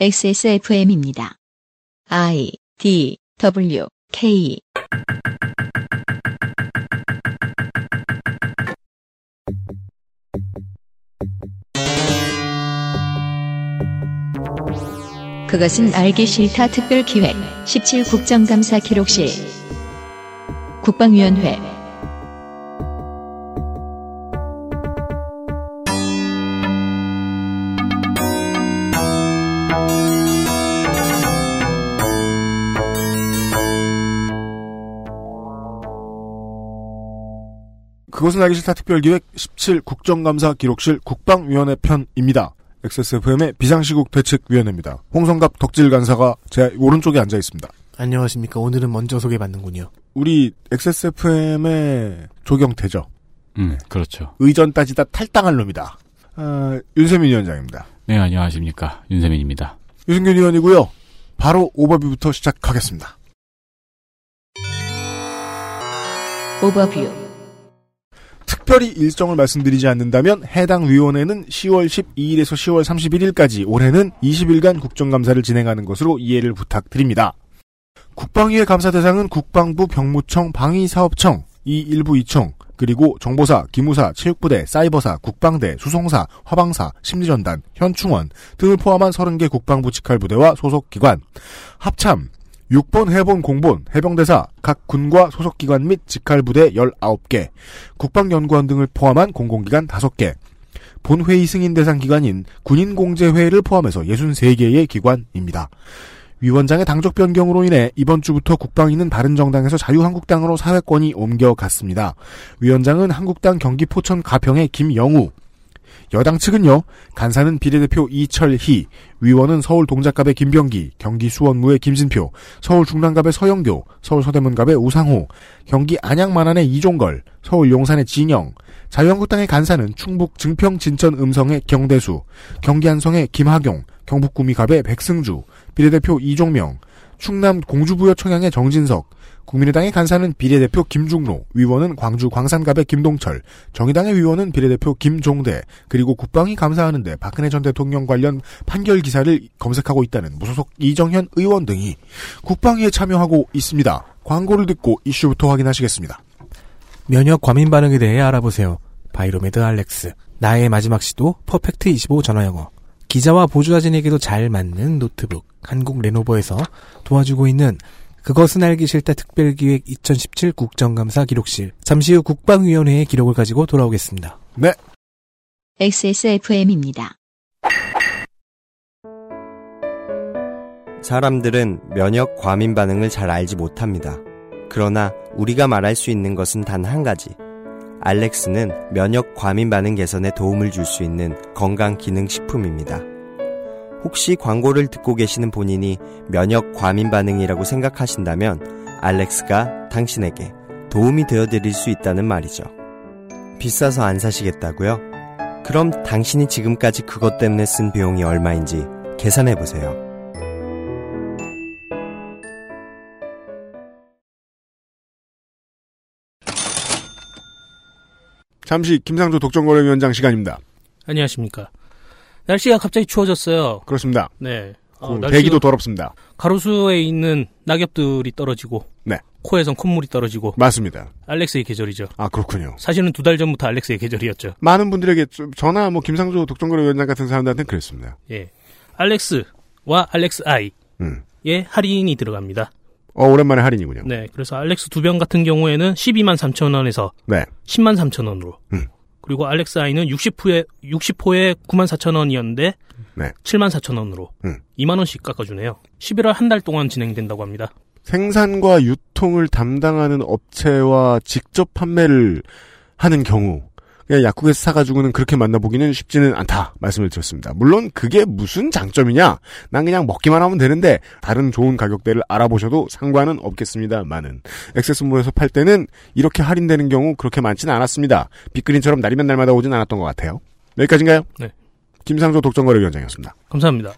XSFM입니다. I D W K. 그것은 알기 싫다 특별기획 17 국정감사 기록실. 국방위원회 그것은 알기 싫다 특별기획 17 국정감사 기록실 국방위원회 편입니다. XSFM의 비상시국 대책위원회입니다. 홍성갑 덕질 간사가 제 오른쪽에 앉아 있습니다. 안녕하십니까. 오늘은 먼저 소개받는군요. 우리 XSFM의 조경태죠. 음, 그렇죠. 의전 따지다 탈당할 놈이다. 아, 윤세민 위원장입니다. 네, 안녕하십니까. 윤세민입니다. 유승균 의원이고요. 바로 오버뷰부터 시작하겠습니다. 오버뷰 특별히 일정을 말씀드리지 않는다면 해당 위원회는 10월 12일에서 10월 31일까지 올해는 20일간 국정감사를 진행하는 것으로 이해를 부탁드립니다. 국방위의 감사 대상은 국방부 병무청 방위사업청 이 일부 이총 그리고 정보사, 기무사, 체육부대, 사이버사, 국방대, 수송사, 화방사, 심리전단, 현충원 등을 포함한 30개 국방부 직할부대와 소속 기관 합참 6번 해본 공본, 해병대사, 각 군과 소속기관 및 직할부대 19개, 국방연구원 등을 포함한 공공기관 5개, 본회의 승인 대상 기관인 군인공제회를 포함해서 63개의 기관입니다. 위원장의 당적 변경으로 인해 이번 주부터 국방위는 바른정당에서 자유한국당으로 사회권이 옮겨갔습니다. 위원장은 한국당 경기 포천 가평의 김영우, 여당 측은요, 간사는 비례대표 이철희, 위원은 서울 동작갑의 김병기, 경기 수원무의 김진표, 서울 중랑갑의 서영교, 서울 서대문갑의 우상호, 경기 안양만안의 이종걸, 서울 용산의 진영, 자유한국당의 간사는 충북 증평 진천 음성의 경대수, 경기 안성의 김하경, 경북 구미갑의 백승주, 비례대표 이종명, 충남 공주부여 청양의 정진석, 국민의당의 간사는 비례대표 김중로, 위원은 광주 광산갑의 김동철, 정의당의 위원은 비례대표 김종대, 그리고 국방위 감사하는데 박근혜 전 대통령 관련 판결 기사를 검색하고 있다는 무소속 이정현 의원 등이 국방위에 참여하고 있습니다. 광고를 듣고 이슈부터 확인하시겠습니다. 면역 과민 반응에 대해 알아보세요. 바이로메드 알렉스. 나의 마지막 시도 퍼펙트 25 전화영어. 기자와 보조사진에게도 잘 맞는 노트북. 한국 레노버에서 도와주고 있는 그것은 알기 싫다 특별기획 2017 국정감사 기록실. 잠시 후 국방위원회의 기록을 가지고 돌아오겠습니다. 네, XSFM입니다. 사람들은 면역 과민 반응을 잘 알지 못합니다. 그러나 우리가 말할 수 있는 것은 단 한 가지. 알렉스는 면역 과민 반응 개선에 도움을 줄 수 있는 건강 기능 식품입니다. 혹시 광고를 듣고 계시는 본인이 면역 과민 반응이라고 생각하신다면 알렉스가 당신에게 도움이 되어 드릴 수 있다는 말이죠. 비싸서 안 사시겠다고요? 그럼 당신이 지금까지 그것 때문에 쓴 비용이 얼마인지 계산해 보세요. 잠시 김상조 독점거래위원장 시간입니다. 안녕하십니까. 날씨가 갑자기 추워졌어요. 그렇습니다. 네. 어, 그 대기도 더럽습니다. 가로수에 있는 낙엽들이 떨어지고 네. 코에선 콧물이 떨어지고 맞습니다. 알렉스의 계절이죠. 아 그렇군요. 사실은 두 달 전부터 알렉스의 계절이었죠. 많은 분들에게 좀 저나 뭐 김상조 독점거래 위원장 같은 사람들한테는 그랬습니다. 예. 알렉스와 알렉스 아이의 음. 할인이 들어갑니다. 어 오랜만에 할인이군요. 네. 그래서 알렉스 두 병 같은 경우에는 12만 3천 원에서 네. 10만 3천 원으로. 음. 그리고 알렉스 아이는 60호에 60호에 9만 4천 원이었는데 네. 7만 4천 원으로 음. 2만 원씩 깎아 주네요. 11월 한 달 동안 진행된다고 합니다. 생산과 유통을 담당하는 업체와 직접 판매를 하는 경우 그냥 약국에서 사가지고는 그렇게 만나보기는 쉽지는 않다 말씀을 드렸습니다. 물론 그게 무슨 장점이냐? 난 그냥 먹기만 하면 되는데 다른 좋은 가격대를 알아보셔도 상관은 없겠습니다만은 액세스몰에서 팔 때는 이렇게 할인되는 경우 그렇게 많지는 않았습니다. 빅그린처럼 날이면 날마다 오진 않았던 것 같아요. 여기까지인가요? 네. 김상조 독점거래위원장이었습니다. 감사합니다.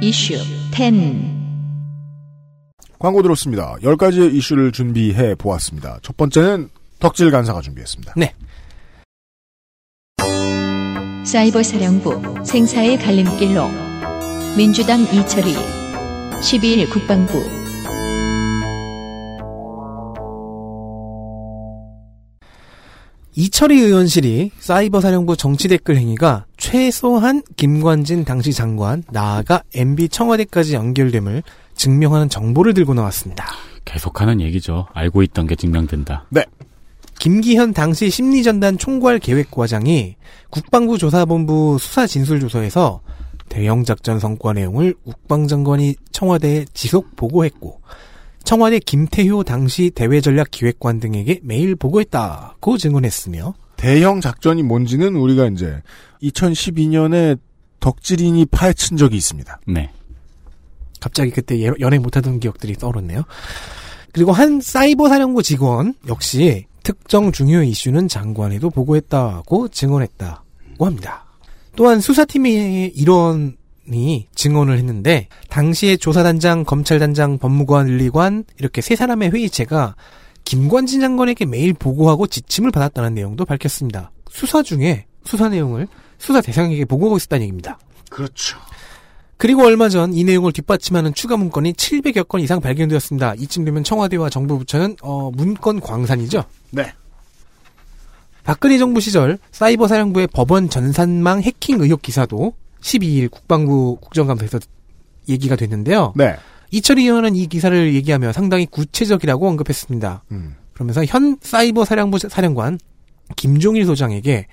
이슈 10 광고 들었습니다. 10가지의 이슈를 준비해 보았습니다. 첫 번째는 덕질 간사가 준비했습니다. 네. 사이버 사령부 생사의 갈림길로 민주당 이철희 12일 국방부 이철희 의원실이 사이버 사령부 정치 댓글 행위가 최소한 김관진 당시 장관 나아가 MB 청와대까지 연결됨을 증명하는 정보를 들고 나왔습니다. 계속하는 얘기죠. 알고 있던 게 증명된다. 김기현 당시 심리전단 총괄 계획과장이 국방부 조사본부 수사 진술 조서에서 대형 작전 성과 내용을 국방장관이 청와대에 지속 보고했고 청와대 김태효 당시 대외전략기획관 등에게 매일 보고했다고 증언했으며 대형 작전이 뭔지는 우리가 이제 2012년에 덕질인이 파헤친 적이 있습니다. 네. 갑자기 그때 예- 연애 못하던 기억들이 떠오르네요. 그리고 한 사이버 사령부 직원 역시 특정 중요 이슈는 장관에도 보고했다고 증언했다고 합니다. 또한 수사팀의 일원이 증언을 했는데 당시에 조사단장, 검찰단장, 법무관, 윤리관 이렇게 세 사람의 회의체가 김관진 장관에게 매일 보고하고 지침을 받았다는 내용도 밝혔습니다. 수사 중에 수사 내용을 수사 대상에게 보고하고 있었다는 얘기입니다. 그렇죠. 그리고 얼마 전 이 내용을 뒷받침하는 추가 문건이 700여 건 이상 발견되었습니다. 이쯤 되면 청와대와 정부 부처는 어, 문건 광산이죠. 네. 박근혜 정부 시절 사이버 사령부의 법원 전산망 해킹 의혹 기사도 12일 국방부 국정감사에서 얘기가 됐는데요. 네. 이철희 의원은 이 기사를 얘기하며 상당히 구체적이라고 언급했습니다. 음. 그러면서 현 사이버 사령부 사령관 김종일 소장에게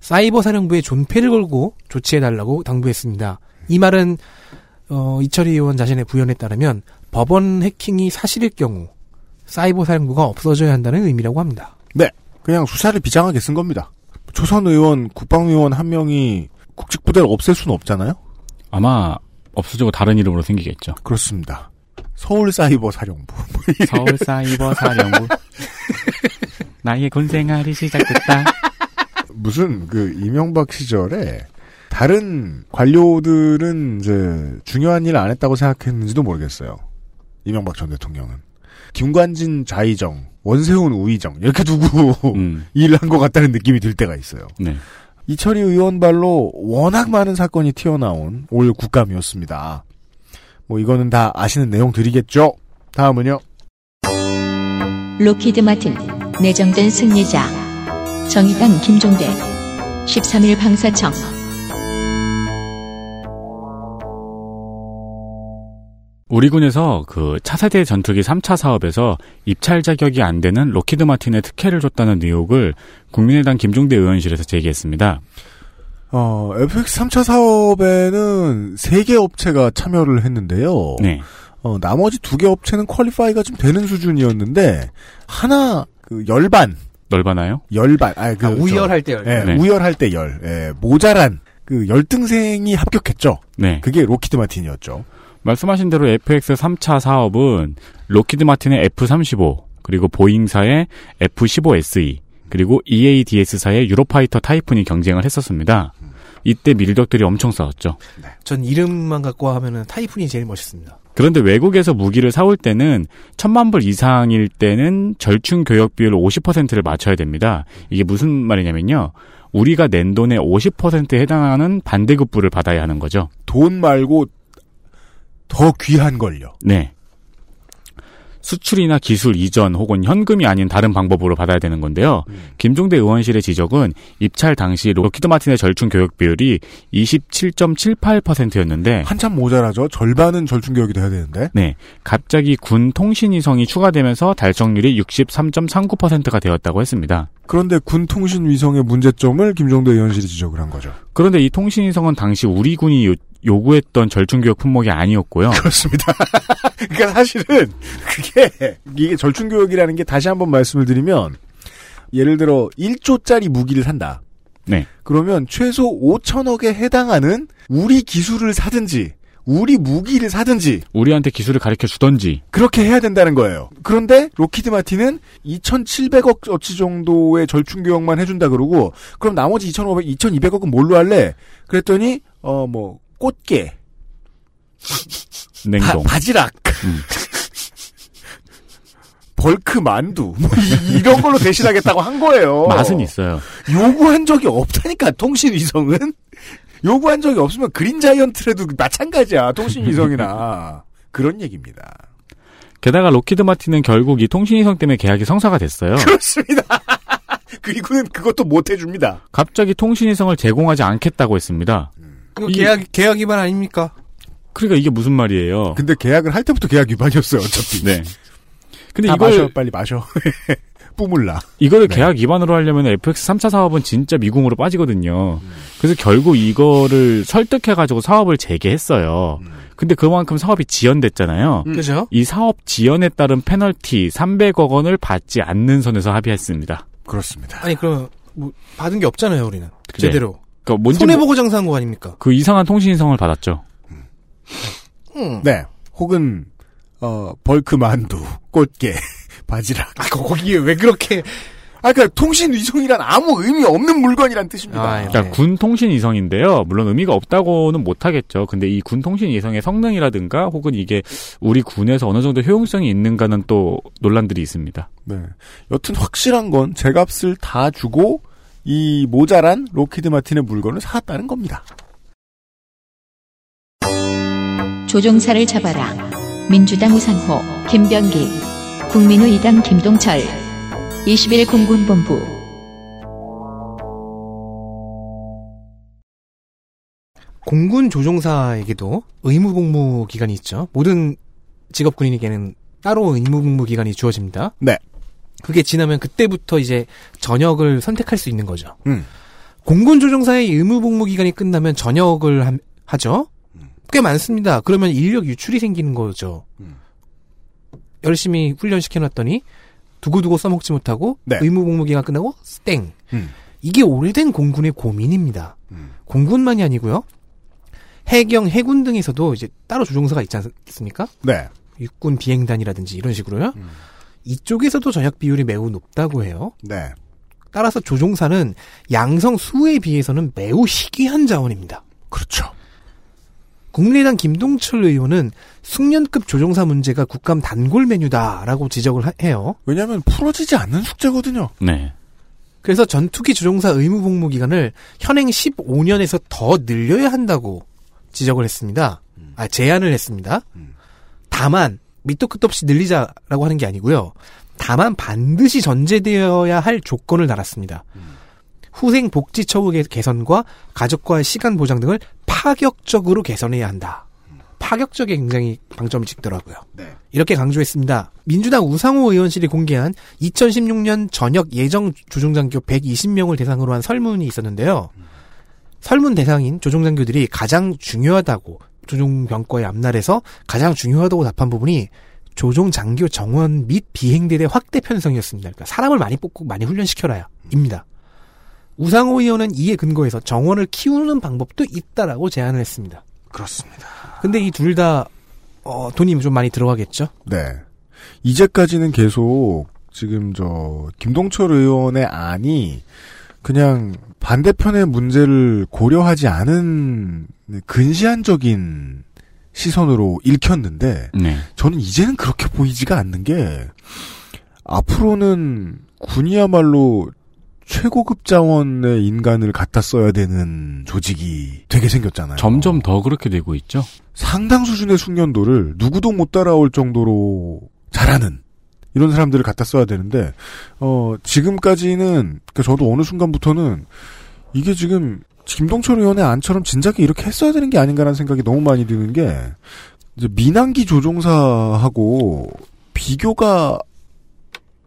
사이버 사령부에 존폐를 걸고 조치해달라고 당부했습니다. 이 말은 어, 이철희 의원 자신의 부연에 따르면 법원 해킹이 사실일 경우 사이버 사령부가 없어져야 한다는 의미라고 합니다. 그냥 수사를 비장하게 쓴 겁니다. 조선 의원, 국방의원 한 명이 국직부대를 없앨 수는 없잖아요? 아마 없어지고 다른 이름으로 생기겠죠. 그렇습니다. 서울 사이버 사령부. 서울 사이버 사령부. 나의 군 생활이 시작됐다. 무슨 그 이명박 시절에 다른 관료들은 이제 중요한 일을 안 했다고 생각했는지도 모르겠어요. 이명박 전 대통령은. 김관진 좌의정, 원세훈 우의정 이렇게 두고 음, 일을 한것 같다는 느낌이 들 때가 있어요. 네. 이철희 의원 발로 워낙 많은 사건이 튀어나온 올 국감이었습니다. 뭐 이거는 다 아시는 내용들이겠죠. 다음은요. 로키드 마틴 내정된 승리자 정의당 김종대 13일 방사청 우리 군에서 그 차세대 전투기 3차 사업에서 입찰 자격이 안 되는 록히드 마틴에 특혜를 줬다는 의혹을 국민의당 김종대 의원실에서 제기했습니다. 어, FX 3차 사업에는 3개 업체가 참여를 했는데요. 네. 어, 나머지 2개 업체는 qualify가 좀 되는 수준이었는데 하나 그 열반, 넓어나요? 열반, 아, 그 아, 우열할 때 열. 예, 네. 우열할 때 열, 예, 모자란 그 열등생이 합격했죠. 네. 그게 록히드 마틴이었죠. 말씀하신 대로 FX 3차 사업은 록히드 마틴의 F-35, 그리고 보잉사의 F-15SE, 그리고 EADS사의 유로파이터 타이푼이 경쟁을 했었습니다. 이때 밀덕들이 엄청 싸웠죠. 전 이름만 갖고 하면은 타이푼이 제일 멋있습니다. 그런데 외국에서 무기를 사올 때는 천만 불 이상일 때는 절충 교역 비율 50%를 맞춰야 됩니다. 이게 무슨 말이냐면요. 우리가 낸 돈의 50%에 해당하는 반대급부를 받아야 하는 거죠. 돈 말고 더 귀한 걸요. 네. 수출이나 기술 이전 혹은 현금이 아닌 다른 방법으로 받아야 되는 건데요. 김종대 의원실의 지적은 입찰 당시 록히드 마틴의 절충 교역 비율이 27.78%였는데 한참 모자라죠. 절반은 절충 교역이 돼야 되는데. 네. 갑자기 군 통신 위성이 추가되면서 달성률이 63.39%가 되었다고 했습니다. 그런데 군 통신 위성의 문제점을 김종대 의원실이 지적을 한 거죠. 그런데 이 통신 위성은 당시 우리 군이 요, 요구했던 절충교육 품목이 아니었고요. 그렇습니다. 그러니까 사실은 그게 이게 절충교육이라는 게 다시 한번 말씀을 드리면 예를 들어 1조짜리 무기를 산다. 네. 그러면 최소 5천억에 해당하는 우리 기술을 사든지 우리 무기를 사든지 우리한테 기술을 가르쳐 주던지. 그렇게 해야 된다는 거예요. 그런데 로키드 마틴은 2,700억 어치 정도의 절충 교역만 해준다 그러고 그럼 나머지 2,500, 2,200억은 뭘로 할래? 그랬더니 어 뭐 꽃게, 냉동. 바, 지락 음. 벌크 만두 뭐 이- 이런 걸로 대신하겠다고 한 거예요. 맛은 있어요. 요구한 적이 없다니까 통신 위성은 요구한 적이 없으면 그린 자이언트라도 마찬가지야 통신 위성이나 그런 얘기입니다. 게다가 로키드 마틴은 결국 이 통신 위성 때문에 계약이 성사가 됐어요. 그렇습니다. 그리고는 그것도 못 해줍니다. 갑자기 통신위성을 제공하지 않겠다고 했습니다. 계약 계약 위반 아닙니까? 그러니까 이게 무슨 말이에요? 근데 계약을 할 때부터 계약 위반이었어요 어차피. 네. 근데 다 이걸 마셔 빨리 마셔. 뿜을라. 이거를 네. 계약 위반으로 하려면 FX 3차 사업은 진짜 미궁으로 빠지거든요. 그래서 결국 이거를 설득해가지고 사업을 재개했어요. 근데 그만큼 사업이 지연됐잖아요. 음. 그죠? 이 사업 지연에 따른 페널티 300억 원을 받지 않는 선에서 합의했습니다. 그렇습니다. 아니 그럼 뭐 받은 게 없잖아요 우리는 그래. 제대로 그러니까 뭔지 손해 모- 보고 장사한 거 아닙니까? 그 이상한 통신성을 받았죠. 응. 네. 혹은 어 벌크 만두, 꽃게, 바지락. 아 거기에 왜 그렇게 아, 그러니까 통신 위성이란 아무 의미 없는 물건이란 뜻입니다. 아, 예. 그러니까 군 통신 이성인데요. 물론 의미가 없다고는 못하겠죠. 근데 이 군 통신 이성의 성능이라든가 혹은 이게 우리 군에서 어느 정도 효용성이 있는가는 또 논란들이 있습니다. 네. 여튼 확실한 건 제값을 다 주고 이 모자란 로키드 마틴의 물건을 사왔다는 겁니다. 조종사를 잡아라. 민주당 우상호, 김병기, 국민의당 김동철, 21 공군본부. 공군 조종사에게도 의무 복무 기간이 있죠. 모든 직업 군인에게는 따로 의무 복무 기간이 주어집니다. 네. 그게 지나면 그때부터 이제 전역을 선택할 수 있는 거죠. 음. 공군 조종사의 의무 복무 기간이 끝나면 전역을 함- 하죠. 꽤 많습니다. 그러면 인력 유출이 생기는 거죠. 음. 열심히 훈련시켜놨더니 두고두고 써먹지 못하고 네. 의무 복무 기간 끝나고 땡. 음. 이게 오래된 공군의 고민입니다. 음. 공군만이 아니고요. 해경, 해군 등에서도 이제 따로 조종사가 있지 않습니까? 네. 육군 비행단이라든지 이런 식으로요. 음. 이쪽에서도 전역 비율이 매우 높다고 해요. 네. 따라서 조종사는 양성 수에 비해서는 매우 희귀한 자원입니다. 그렇죠. 국민의당 김동철 의원은 숙련급 조종사 문제가 국감 단골 메뉴다라고 지적을 하- 해요. 왜냐하면 풀어지지 않는 숙제거든요. 네. 그래서 전투기 조종사 의무 복무 기간을 현행 15년에서 더 늘려야 한다고 지적을 했습니다. 아, 제안을 했습니다. 음. 다만 밑도 끝도 없이 늘리자라고 하는 게 아니고요. 다만 반드시 전제되어야 할 조건을 달았습니다. 후생 복지 처우 개- 개선과 가족과의 시간 보장 등을 파격적으로 개선해야 한다. 파격적에 굉장히 방점을 찍더라고요. 네. 이렇게 강조했습니다. 민주당 우상호 의원실이 공개한 2016년 전역 예정 조종장교 120명을 대상으로 한 설문이 있었는데요. 설문 대상인 조종장교들이 가장 중요하다고 조종 병과의 앞날에서 가장 중요하다고 답한 부분이 조종 장교 정원 및 비행대대 확대 편성이었습니다. 그러니까 사람을 많이 뽑고 많이 훈련시켜라야 입니다. 우상호 의원은 이에 근거해서 정원을 키우는 방법도 있다라고 제안을 했습니다. 그렇습니다. 근데 이 둘 다 어, 돈이 좀 많이 들어가겠죠? 네. 이제까지는 계속 지금 저 김동철 의원의 안이 그냥 반대편의 문제를 고려하지 않은 근시안적인 시선으로 읽혔는데 네. 저는 이제는 그렇게 보이지가 않는 게 앞으로는 군이야말로 최고급 자원의 인간을 갖다 써야 되는 조직이 되게 생겼잖아요. 점점 더 그렇게 되고 있죠. 상당 수준의 숙련도를 누구도 못 따라올 정도로 잘하는 이런 사람들을 갖다 써야 되는데 어 지금까지는 그러니까 저도 어느 순간부터는 이게 지금 김동철 의원의 안처럼 진작에 이렇게 했어야 되는 게 아닌가라는 생각이 너무 많이 드는 게 이제 민항기 조종사하고 비교가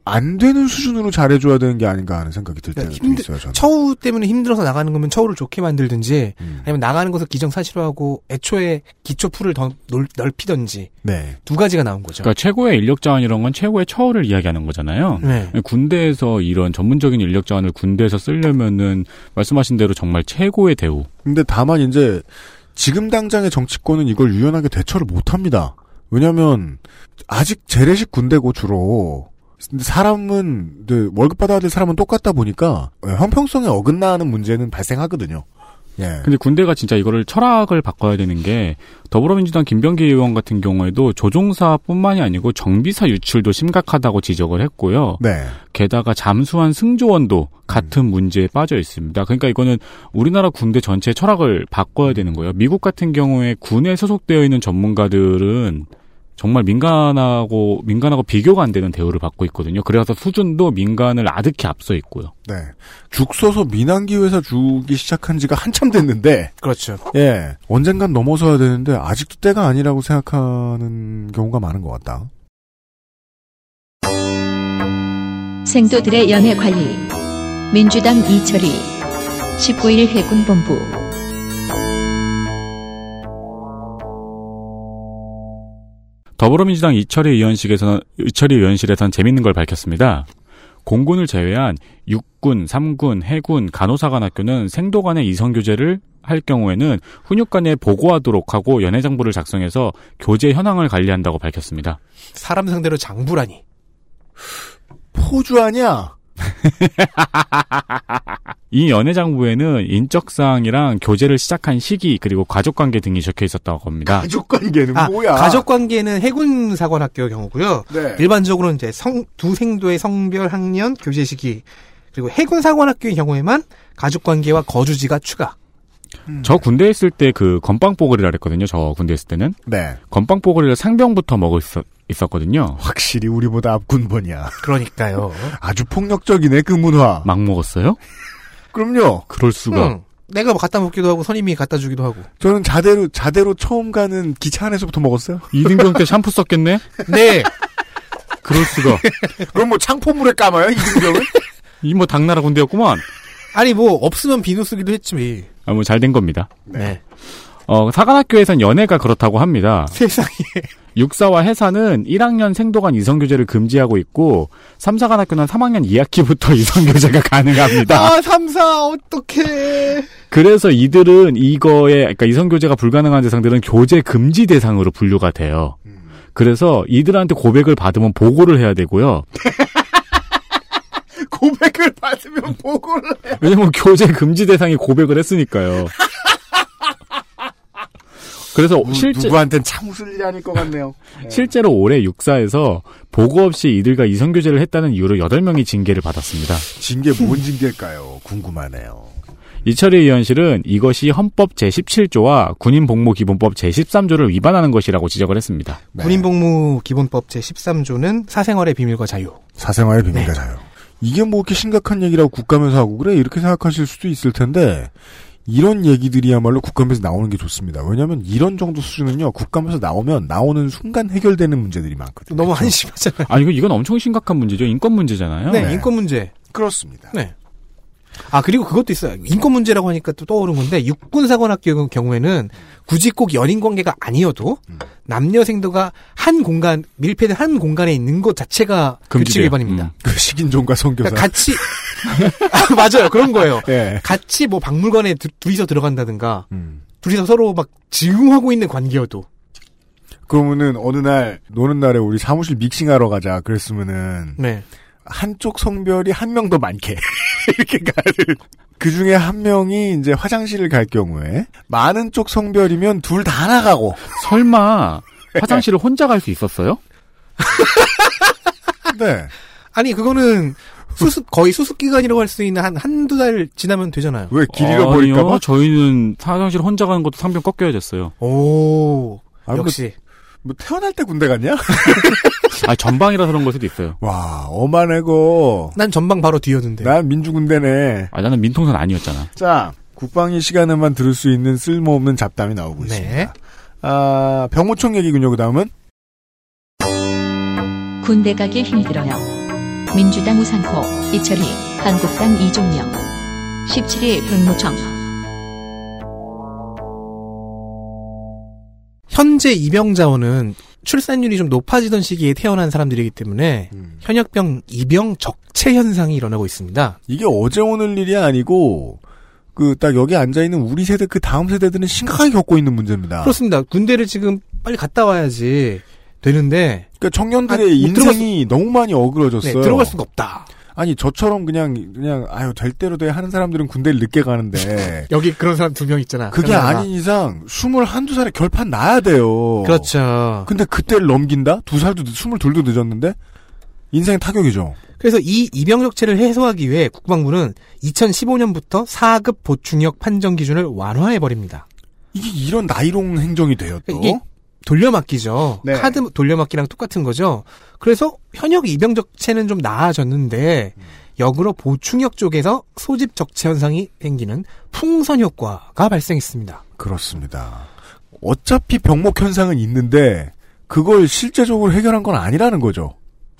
안 되는 수준으로 잘해줘야 되는 게 아닌가 하는 생각이 들 때가 힘들- 있어요. 저는. 처우 때문에 힘들어서 나가는 거면 처우를 좋게 만들든지 음. 아니면 나가는 것을 기정사실화하고 애초에 기초 풀을 더 넓, 넓히든지 네. 두 가지가 나온 거죠. 그러니까 최고의 인력 자원 이런 건 최고의 처우를 이야기하는 거잖아요. 네. 군대에서 이런 전문적인 인력 자원을 군대에서 쓰려면은 말씀하신 대로 정말 최고의 대우. 근데 다만 이제 지금 당장의 정치권은 이걸 유연하게 대처를 못 합니다. 왜냐면 아직 재래식 군대고 주로 사람은 네, 월급 받아야 될 사람은 똑같다 보니까 형평성에 어긋나는 문제는 발생하거든요. 예. 근데 군대가 진짜 이거를 철학을 바꿔야 되는 게 더불어민주당 김병기 의원 같은 경우에도 조종사뿐만이 아니고 정비사 유출도 심각하다고 지적을 했고요. 네. 게다가 잠수한 승조원도 같은 문제에 빠져 있습니다. 그러니까 이거는 우리나라 군대 전체 철학을 바꿔야 되는 거예요. 미국 같은 경우에 군에 소속되어 있는 전문가들은 정말 민간하고 민간하고 비교가 안 되는 대우를 받고 있거든요. 그래서 수준도 민간을 아득히 앞서 있고요. 네. 죽 써서 민항기 회사 주기 시작한 지가 한참 됐는데, 그렇죠. 예. 언젠간 넘어서야 되는데, 아직도 때가 아니라고 생각하는 경우가 많은 것 같다. 생도들의 연애 관리. 민주당 이철희. 19일 해군본부. 더불어민주당 이철희 의원실에서는 이철희 의원실에선 재밌는 걸 밝혔습니다. 공군을 제외한 육군, 삼군, 해군, 간호사관학교는 생도 간의 이성 교제를 할 경우에는 훈육관에 보고하도록 하고 연애장부를 작성해서 교제 현황을 관리한다고 밝혔습니다. 사람 상대로 장부라니. 포주 아니야? 이 연애장부에는 인적사항이랑 교제를 시작한 시기 그리고 가족관계 등이 적혀 있었다고 합니다. 가족관계는 아, 뭐야? 가족 관계는 해군 사관학교 경우고요. 네. 일반적으로는 이제 성, 두 생도의 성별 학년 교제 시기 그리고 해군 사관학교의 경우에만 가족 관계와 거주지가 추가. 저 군대에 있을 때 그 건빵 뽀글이라 그랬거든요. 저 군대에 있을 때는 네. 건빵 뽀글이를 상병부터 먹을 수 있었거든요. 확실히 우리보다 앞군번이야. 그러니까요. 아주 폭력적이네, 그 문화. 막 먹었어요? 그럼요. 그럴 수가. 응. 내가 뭐 갖다 먹기도 하고 선임이 갖다 주기도 하고. 저는 자대로, 자대로 처음 가는 기차 안에서부터 먹었어요. 이등병 때 샴푸 썼겠네? 네. 그럴 수가. 그럼 뭐 창포물에 감아요, 이등병은? 이 뭐 당나라 군대였구만. 아니 뭐 없으면 비누 쓰기도 했지. 아, 뭐 잘 된 겁니다. 네. 어, 사관학교에선 연애가 그렇다고 합니다. 세상에. 육사와 해사는 1학년 생도간 이성교제를 금지하고 있고, 3사관학교는 3학년 2학기부터 이성교제가 가능합니다. 아, 삼사 어떡해. 그래서 이들은 이거에, 그러니까 이성교제가 불가능한 대상들은 교제 금지 대상으로 분류가 돼요. 그래서 이들한테 고백을 받으면 보고를 해야 되고요. 고백을 받으면 보고를 해. 왜냐면 교제 금지 대상이 고백을 했으니까요. 그래서 실제, 누구한텐 참 웃을 일이 아닐 것 같네요. 실제로 올해 육사에서 보고 없이 이들과 이성 교제를 했다는 이유로 8명이 징계를 받았습니다. 징계 뭔 징계일까요? 궁금하네요. 이철희 의원실은 이것이 헌법 제17조와 군인복무기본법 제13조를 위반하는 것이라고 지적을 했습니다. 네. 군인복무 기본법 제13조는 사생활의 비밀과 자유. 사생활의 비밀과 네. 자유. 이게 뭐 이렇게 심각한 얘기라고 국감에서 하고 그래 이렇게 생각하실 수도 있을 텐데 이런 얘기들이야말로 국감에서 나오는 게 좋습니다. 왜냐하면 이런 정도 수준은요 국감에서 나오면 나오는 순간 해결되는 문제들이 많거든요. 너무 그렇죠? 한심하잖아요. 아니, 이건 엄청 심각한 문제죠. 인권 문제잖아요. 네, 네. 인권 문제. 그렇습니다. 네. 아, 그리고 그것도 있어요. 인권 문제라고 하니까 또 떠오른 건데, 육군사관학교 경우에는 굳이 꼭 연인 관계가 아니어도, 음. 남녀 생도가 한 공간, 밀폐된 한 공간에 있는 것 자체가 규칙 금지돼요. 위반입니다. 음. 그 식인종과 성교사. 그러니까 같이, 아, 맞아요. 그런 거예요. 예. 같이 뭐 박물관에 두- 둘이서 들어간다든가, 음. 둘이서 서로 막 지응하고 있는 관계여도. 그러면은 어느 날 노는 날에 우리 사무실 믹싱하러 가자 그랬으면은 네. 한쪽 성별이 한 명 더 많게 이렇게 가는 그 중에 한 명이 이제 화장실을 갈 경우에 많은 쪽 성별이면 둘 다 나가고 설마 화장실을 혼자 갈 수 있었어요? 네 아니, 그거는 수습, 거의 수습 기간이라고 할 수 있는 한, 한두 달 지나면 되잖아요. 왜길 아니요, 잃어버릴까 봐 저희는 화장실 혼자 가는 것도 상병 꺾여야 됐어요. 오. 아, 뭐, 역시. 뭐 태어날 때 군대 갔냐? 아 전방이라서 그런 걸 수도 있어요. 와 어마내고 난 전방 바로 뒤였는데. 난 민주군대네. 아 나는 민통선 아니었잖아. 자 국방위 시간에만 들을 수 있는 쓸모없는 잡담이 나오고 네. 있습니다. 아 병무청 얘기군요. 그 다음은 군대 가기 힘들어요. 민주당 우상호, 이철희, 한국당 이종명. 17일 병무청. 현재 입영 자원은 출산율이 좀 높아지던 시기에 태어난 사람들이기 때문에 음. 현역병 입영 적체 현상이 일어나고 있습니다. 이게 어제 오늘 일이 아니고 그 딱 여기 앉아 있는 우리 세대 그 다음 세대들은 심각하게 겪고 있는 문제입니다. 그렇습니다. 군대를 지금 빨리 갔다 와야지 되는데 그러니까 청년들의 아, 못 인생이 너무 많이 네, 어그러졌어요. 들어갈 수가 없다. 아니 저처럼 그냥 그냥 아유 될 대로 돼 하는 사람들은 군대를 늦게 가는데 여기 그런 사람 두 명 있잖아. 그게 현아가. 아닌 이상 스물 한두 살에 결판 나야 돼요. 그렇죠. 근데 그때를 넘긴다? 두 살도 늦- 스물 둘도 늦었는데 인생 타격이죠. 그래서 이 이병적체를 해소하기 위해 국방부는 2015년부터 4급 보충역 판정 기준을 완화해 버립니다. 이게 이런 나이롱 행정이 돼요 또. 이게 돌려막기죠. 네. 카드 돌려막기랑 똑같은 거죠. 그래서 현역 이병 적체는 좀 나아졌는데 역으로 보충역 쪽에서 소집 적체 현상이 생기는 풍선 효과가 발생했습니다. 그렇습니다. 어차피 병목 현상은 있는데 그걸 실제적으로 해결한 건 아니라는 거죠.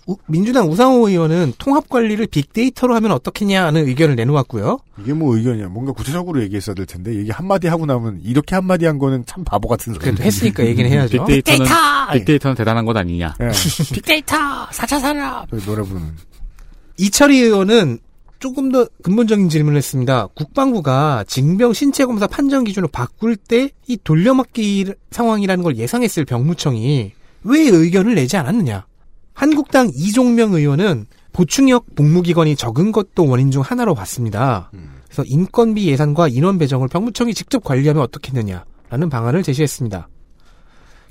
우- 민주당 우상호 의원은 통합 관리를 빅데이터로 하면 어떻겠냐는 의견을 내놓았고요. 이게 뭐 의견이야. 뭔가 구체적으로 얘기했어야 될 텐데 얘기 한 마디 하고 나면 이렇게 한 마디 한 거는 참 바보 같은 소리. 그래도 했으니까 얘기는 해야죠. 빅데이터는 빅데이터는 대단한 것 아니냐. 예. 빅데이터 4차 산업. 그 노래 부르는. 이철희 의원은 조금 더 근본적인 질문을 했습니다. 국방부가 징병 신체 검사 판정 기준을 바꿀 때 이 돌려막기 상황이라는 걸 예상했을 병무청이 왜 의견을 내지 않았느냐? 한국당 이종명 의원은 보충역 복무기관이 적은 것도 원인 중 하나로 봤습니다. 그래서 인건비 예산과 인원 배정을 병무청이 직접 관리하면 어떻겠느냐라는 방안을 제시했습니다.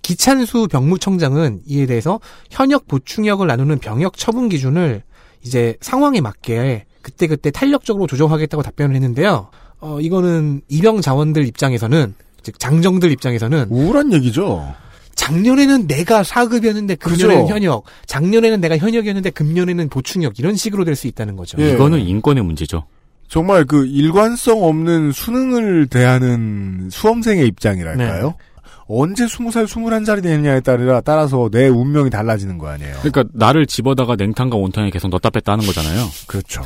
기찬수 병무청장은 이에 대해서 현역 보충역을 나누는 병역 처분 기준을 이제 상황에 맞게 그때그때 탄력적으로 조정하겠다고 답변을 했는데요. 어, 이거는 이병 자원들 입장에서는 즉 장정들 입장에서는 우울한 얘기죠. 작년에는 내가 4급이었는데 금년에는 그죠. 현역, 작년에는 내가 현역이었는데 금년에는 보충역 이런 식으로 될 수 있다는 거죠. 예. 이거는 인권의 문제죠. 정말 그 일관성 없는 수능을 대하는 수험생의 입장이랄까요? 언제 스무 살, 스물한 살이 되느냐에 따라 따라서 내 운명이 달라지는 거 아니에요. 그러니까 나를 집어다가 냉탕과 온탕에 계속 넣다 뺐다 하는 거잖아요. 그렇죠.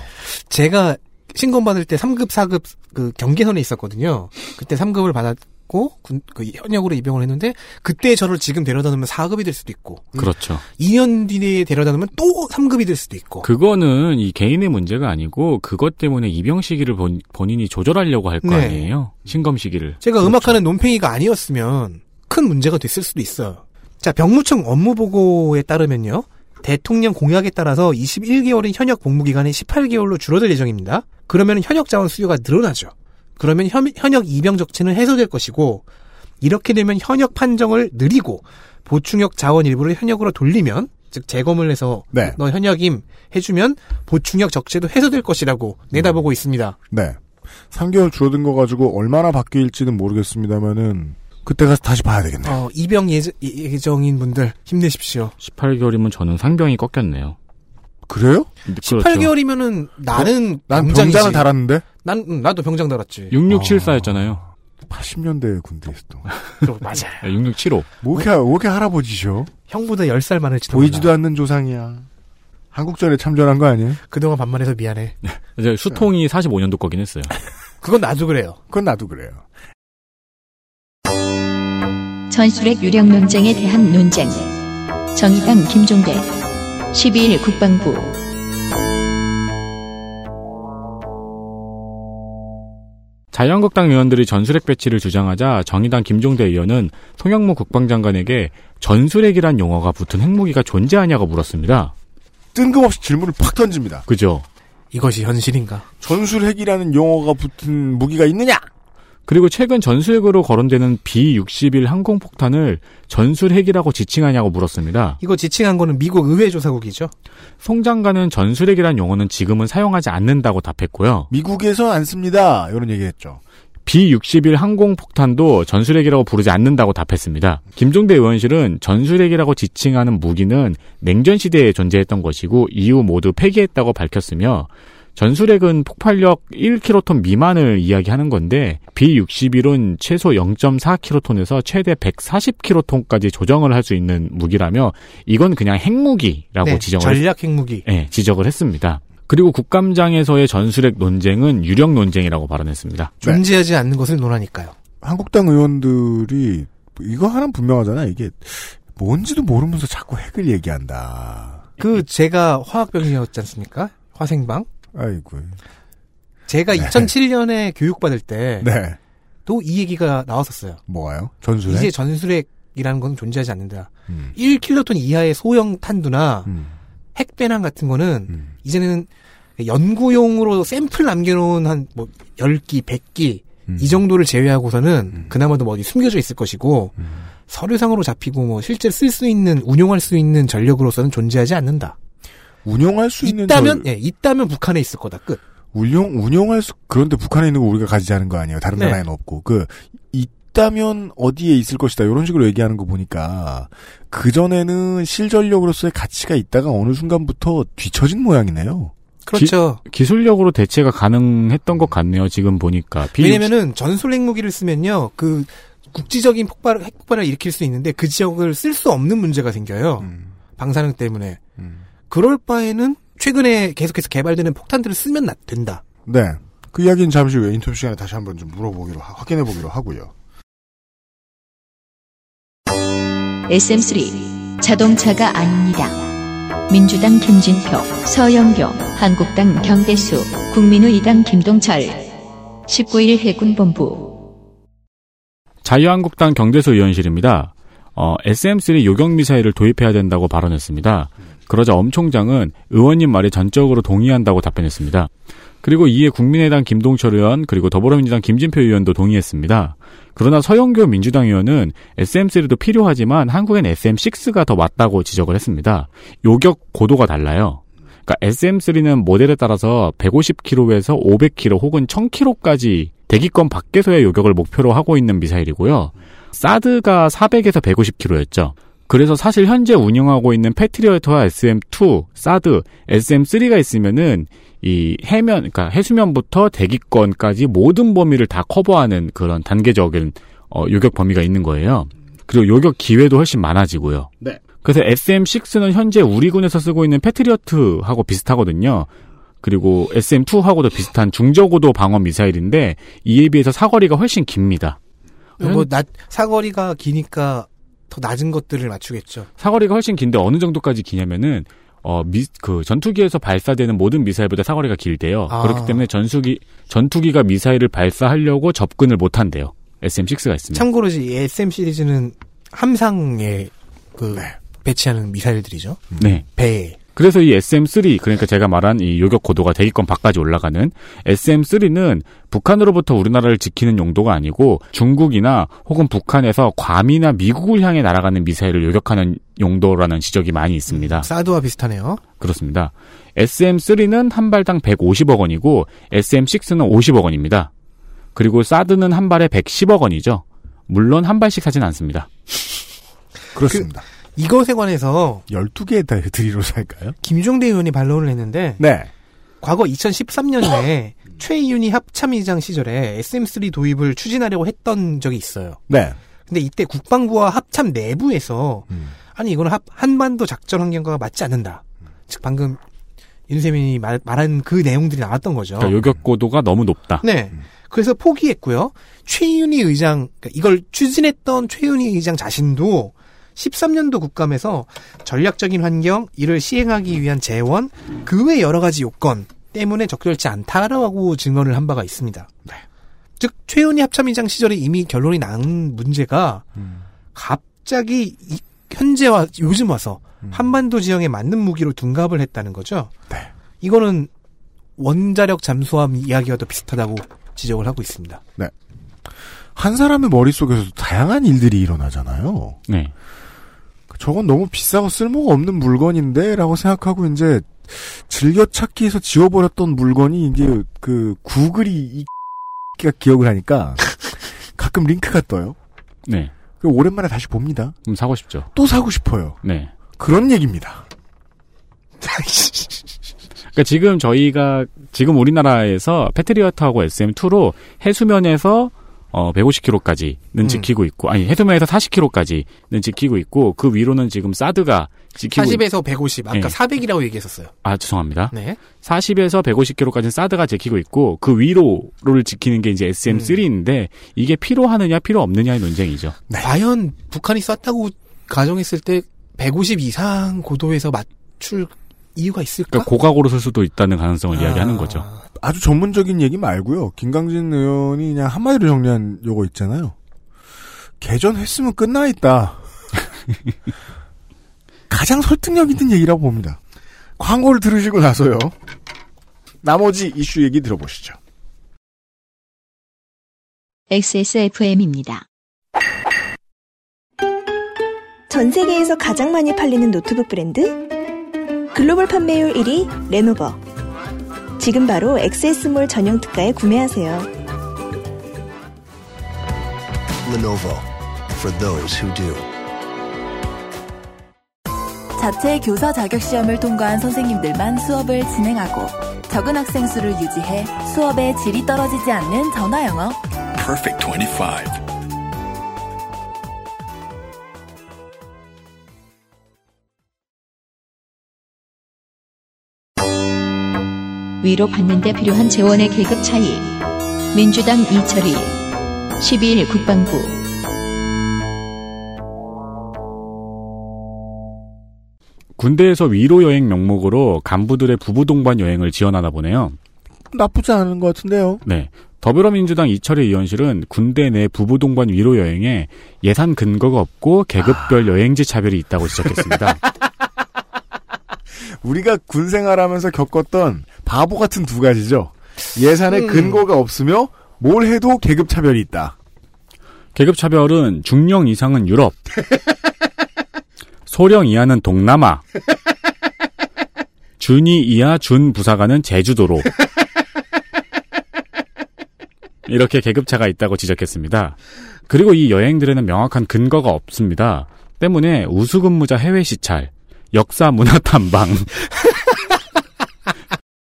제가 신검 받을 때 3급, 4급 그 경계선에 있었거든요. 그때 3급을 받았 고 군- 그 현역으로 입영을 했는데 그때 저를 지금 데려다 놓으면 4급이 될 수도 있고 그렇죠. 2년 뒤에 데려다 놓으면 또 3급이 될 수도 있고 그거는 이 개인의 문제가 아니고 그것 때문에 입영 시기를 본, 본인이 조절하려고 할거 네. 아니에요. 신검 시기를. 제가 음악하는 논팽이가 아니었으면 큰 문제가 됐을 수도 있어요. 자, 병무청 업무 보고에 따르면요. 대통령 공약에 따라서 21개월인 현역 복무 기간이 18개월로 줄어들 예정입니다. 그러면 현역 자원 수요가 늘어나죠. 그러면 현, 현역 이병 적체는 해소될 것이고 이렇게 되면 현역 판정을 느리고 보충역 자원 일부를 현역으로 돌리면 즉 재검을 해서 네. 너 현역임 해주면 보충역 적체도 해소될 것이라고 내다보고 있습니다. 네. 3개월 줄어든 거 가지고 얼마나 바뀔지는 모르겠습니다만은 그때 가서 다시 봐야 되겠네요. 어, 이병 예정, 예정인 분들 힘내십시오. 18개월이면 저는 상병이 꺾였네요. 그래요? 근데 그렇죠. 18개월이면 나는 난 병장이지. 병장을 달았는데 난 응, 나도 병장 달았지. 6674였잖아요. 80년대 군대에서 또. 그럼 맞아. 6675. 뭐 이렇게, 뭐 이렇게 할아버지셔? 형보다 10살 많을지도 보이지도 몰라. 않는 조상이야. 한국전에 참전한 거 아니에요? 그동안 반말해서 미안해. 이제 수통이 45년도 거긴 했어요. 그건 나도 그래요. 그건 나도 그래요. 전술핵 유령 논쟁에 대한 논쟁. 정의당 김종대. 12일 국방부. 자유한국당 의원들이 전술핵 배치를 주장하자 정의당 김종대 의원은 송영무 국방장관에게 전술핵이란 용어가 붙은 핵무기가 존재하냐고 물었습니다. 뜬금없이 질문을 팍 던집니다. 그죠? 이것이 현실인가? 전술핵이라는 용어가 붙은 무기가 있느냐? 그리고 최근 전술핵으로 거론되는 B-61 항공폭탄을 전술핵이라고 지칭하냐고 물었습니다. 이거 지칭한 거는 미국 의회 조사국이죠. 송 장관은 전술핵이란 용어는 지금은 사용하지 않는다고 답했고요. 미국에서 안 씁니다. 이런 얘기했죠. B-61 항공폭탄도 전술핵이라고 부르지 않는다고 답했습니다. 김종대 의원실은 전술핵이라고 지칭하는 무기는 냉전 시대에 존재했던 것이고 이후 모두 폐기했다고 밝혔으며 전술핵은 폭발력 1킬로톤 미만을 이야기하는 건데 B-61은 최소 0.4킬로톤에서 최대 140킬로톤까지 조정을 할 수 있는 무기라며 이건 그냥 핵무기라고 네, 지정을 전략 핵무기. 예, 지적을 했습니다. 그리고 국감장에서의 전술핵 논쟁은 유령 논쟁이라고 발언했습니다. 존재하지 않는 것을 논하니까요. 한국당 의원들이 이거 하나는 분명하잖아. 이게 뭔지도 모르면서 자꾸 핵을 얘기한다. 그 제가 화학병이었지 않습니까? 화생방. 아이고. 제가 네. 2007년에 교육받을 때또이 네. 얘기가 나왔었어요. 뭐가요? 전술핵? 이제 전술핵이라는 건 존재하지 않는다. 음. 1킬로톤 이하의 소형 탄두나 음. 핵배낭 같은 거는 음. 이제는 연구용으로 샘플 남겨놓은 한 뭐 10기, 100기 음. 이 정도를 제외하고서는 그나마도 뭐 어디 숨겨져 있을 것이고 음. 서류상으로 잡히고 뭐 실제 쓸 수 있는 운용할 수 있는 전력으로서는 존재하지 않는다. 운용할 수 있는 있다면 절- 예, 있다면 북한에 있을 거다. 끝. 운용 운용할 수 그런데 북한에 있는 거 우리가 가지자는 거 아니에요. 다른 네. 나라에는 없고 그 있다면 어디에 있을 것이다 이런 식으로 얘기하는 거 보니까 그 전에는 실전력으로서의 가치가 있다가 어느 순간부터 뒤처진 모양이네요. 그렇죠. 기 술력으로 대체가 가능했던 것 같네요. 지금 보니까. 비- 왜냐면은 전술 핵무기를 쓰면요. 그 국지적인 폭발 핵폭발을 일으킬 수 있는데 그 지역을 쓸 수 없는 문제가 생겨요. 음, 방사능 때문에. 음. 그럴 바에는 최근에 계속해서 개발되는 폭탄들을 쓰면 나- 된다. 네. 그 이야기는 잠시 후에 인터뷰 시간에 다시 한번 좀 물어보기로 하- 확인해 보기로 하고요. SM3 자동차가 아닙니다. 민주당 김진표, 서영교, 한국당 경대수, 국민의당 김동철 19일 해군본부 자유한국당 경대수 의원실입니다. 어, SM3 요격 미사일을 도입해야 된다고 발언했습니다. 그러자 엄 총장은 의원님 말에 전적으로 동의한다고 답변했습니다. 그리고 이에 국민의당 김동철 의원 그리고 더불어민주당 김진표 의원도 동의했습니다. 그러나 서영교 민주당 의원은 SM3도 필요하지만 한국엔 SM6가 더 맞다고 지적을 했습니다. 요격 고도가 달라요. 그러니까 SM3는 모델에 따라서 150km에서 500km 혹은 1000km까지 대기권 밖에서의 요격을 목표로 하고 있는 미사일이고요. 사드가 400에서 150km였죠. 그래서 사실 현재 운영하고 있는 패트리어트와 SM2, 사드, SM3가 있으면은 이 해면, 그러니까 해수면부터 대기권까지 모든 범위를 다 커버하는 그런 단계적인 어, 요격 범위가 있는 거예요. 그리고 요격 기회도 훨씬 많아지고요. 네. 그래서 SM6는 현재 우리 군에서 쓰고 있는 패트리어트하고 비슷하거든요. 그리고 SM2하고도 비슷한 중저고도 방어 미사일인데 이에 비해서 사거리가 훨씬 깁니다. 뭐 낮, 사거리가 기니까 더 낮은 것들을 맞추겠죠. 사거리가 훨씬 긴데 어느 정도까지 기냐면은 어, 미, 그, 전투기에서 발사되는 모든 미사일보다 사거리가 길대요. 아. 그렇기 때문에 전투기, 전투기가 미사일을 발사하려고 접근을 못 한대요. SM6가 있으면. 참고로 이 SM 시리즈는 함상에 그 배치하는 미사일들이죠. 네. 배에. 그래서 이 SM3, 그러니까 제가 말한 이 요격 고도가 대기권 밖까지 올라가는 SM3는 북한으로부터 우리나라를 지키는 용도가 아니고 중국이나 혹은 북한에서 괌이나 미국을 향해 날아가는 미사일을 요격하는 용도라는 지적이 많이 있습니다. 사드와 비슷하네요. 그렇습니다. SM3는 한 발당 150억 원이고 SM6는 50억 원입니다. 그리고 사드는 한 발에 110억 원이죠. 물론 한 발씩 사진 않습니다. 그렇습니다. 이것에 관해서 12개의 드리로 살까요? 김종대 의원이 반론을 했는데 네. 과거 2013년에 최이윤희 합참의장 시절에 SM3 도입을 추진하려고 했던 적이 있어요. 네. 근데 이때 국방부와 합참 내부에서 음. 아니 이거는 합- 한반도 작전 환경과 맞지 않는다. 즉 방금 윤세민이 말, 말한 그 내용들이 나왔던 거죠. 그러니까 요격 고도가 너무 높다. 네. 그래서 포기했고요. 최윤희 의장, 그러니까 이걸 추진했던 최윤희 의장 자신도 13년도 국감에서 전략적인 환경, 이를 시행하기 위한 재원, 그 외 여러 가지 요건 때문에 적절치 않다라고 증언을 한 바가 있습니다. 즉, 최윤희 합참의장 시절에 이미 결론이 난 문제가 갑자기 이- 현재와 요즘 와서 한반도 지형에 맞는 무기로 둔갑을 했다는 거죠. 네. 이거는 원자력 잠수함 이야기와도 비슷하다고 지적을 하고 있습니다. 한 사람의 머릿속에서도 다양한 일들이 일어나잖아요. 네. 저건 너무 비싸고 쓸모가 없는 물건인데 라고 생각하고 이제 즐겨찾기에서 지워버렸던 물건이 이제 그 구글이 이가 기억을 하니까 가끔 링크가 떠요. 네. 그 오랜만에 다시 봅니다. 그럼 사고 싶죠. 또 사고 싶어요. 네. 그런 얘기입니다. 그러니까 지금 저희가 지금 우리나라에서 패트리어트하고 SM2로 해수면에서 어 150km까지는 음. 지키고 있고 아니 해수면에서 40km까지는 지키고 있고 그 위로는 지금 사드가 지키고 있- 40에서 150, 아까 네. 400이라고 얘기했었어요. 아 죄송합니다. 네. 40에서 150km까지는 사드가 지키고 있고 그 위로를 지키는 게 이제 SM3인데 이게 필요하느냐 필요 없느냐의 논쟁이죠. 과연 북한이 쐈다고 가정했을 때 150 이상 고도에서 맞출 이유가 있을까? 그러니까 고각으로 쓸 수도 있다는 가능성을 아. 이야기하는 거죠. 아주 전문적인 얘기 말고요. 김강진 의원이 그냥 한마디로 정리한 요거 있잖아요. 개전했으면 끝나 있다. 가장 설득력 있는 얘기라고 봅니다. 광고를 들으시고 나서요. 나머지 이슈 얘기 들어보시죠. XSFM입니다. 전 세계에서 가장 많이 팔리는 노트북 브랜드? 글로벌 판매율 1위 레노버. 지금 바로 XS몰 전용 특가에 구매하세요. Lenovo for those who do. 자체 교사 자격 시험을 통과한 선생님들만 수업을 진행하고 적은 학생 수를 유지해 수업의 질이 떨어지지 않는 전화 영어. Perfect 25. 위로 받는 데 필요한 재원의 계급 차이. 민주당 이철희. 12일 국방부. 군대에서 위로 여행 명목으로 간부들의 부부 동반 여행을 지원하나 보네요. 나쁘지 않은 것 같은데요. 네. 더불어민주당 이철희 의원실은 군대 내 부부 동반 위로 여행에 예산 근거가 없고 계급별 여행지 차별이 있다고 지적했습니다. 우리가 군 생활하면서 겪었던 바보 같은 두 가지죠. 예산에 근거가 없으며 뭘 해도 계급 차별이 있다. 계급 차별은 중령 이상은 유럽, 소령 이하는 동남아, 준이 이하 준 부사관은 제주도로 이렇게 계급차가 있다고 지적했습니다. 그리고 이 여행들에는 명확한 근거가 없습니다. 때문에 우수근무자 해외 시찰, 역사 문화 탐방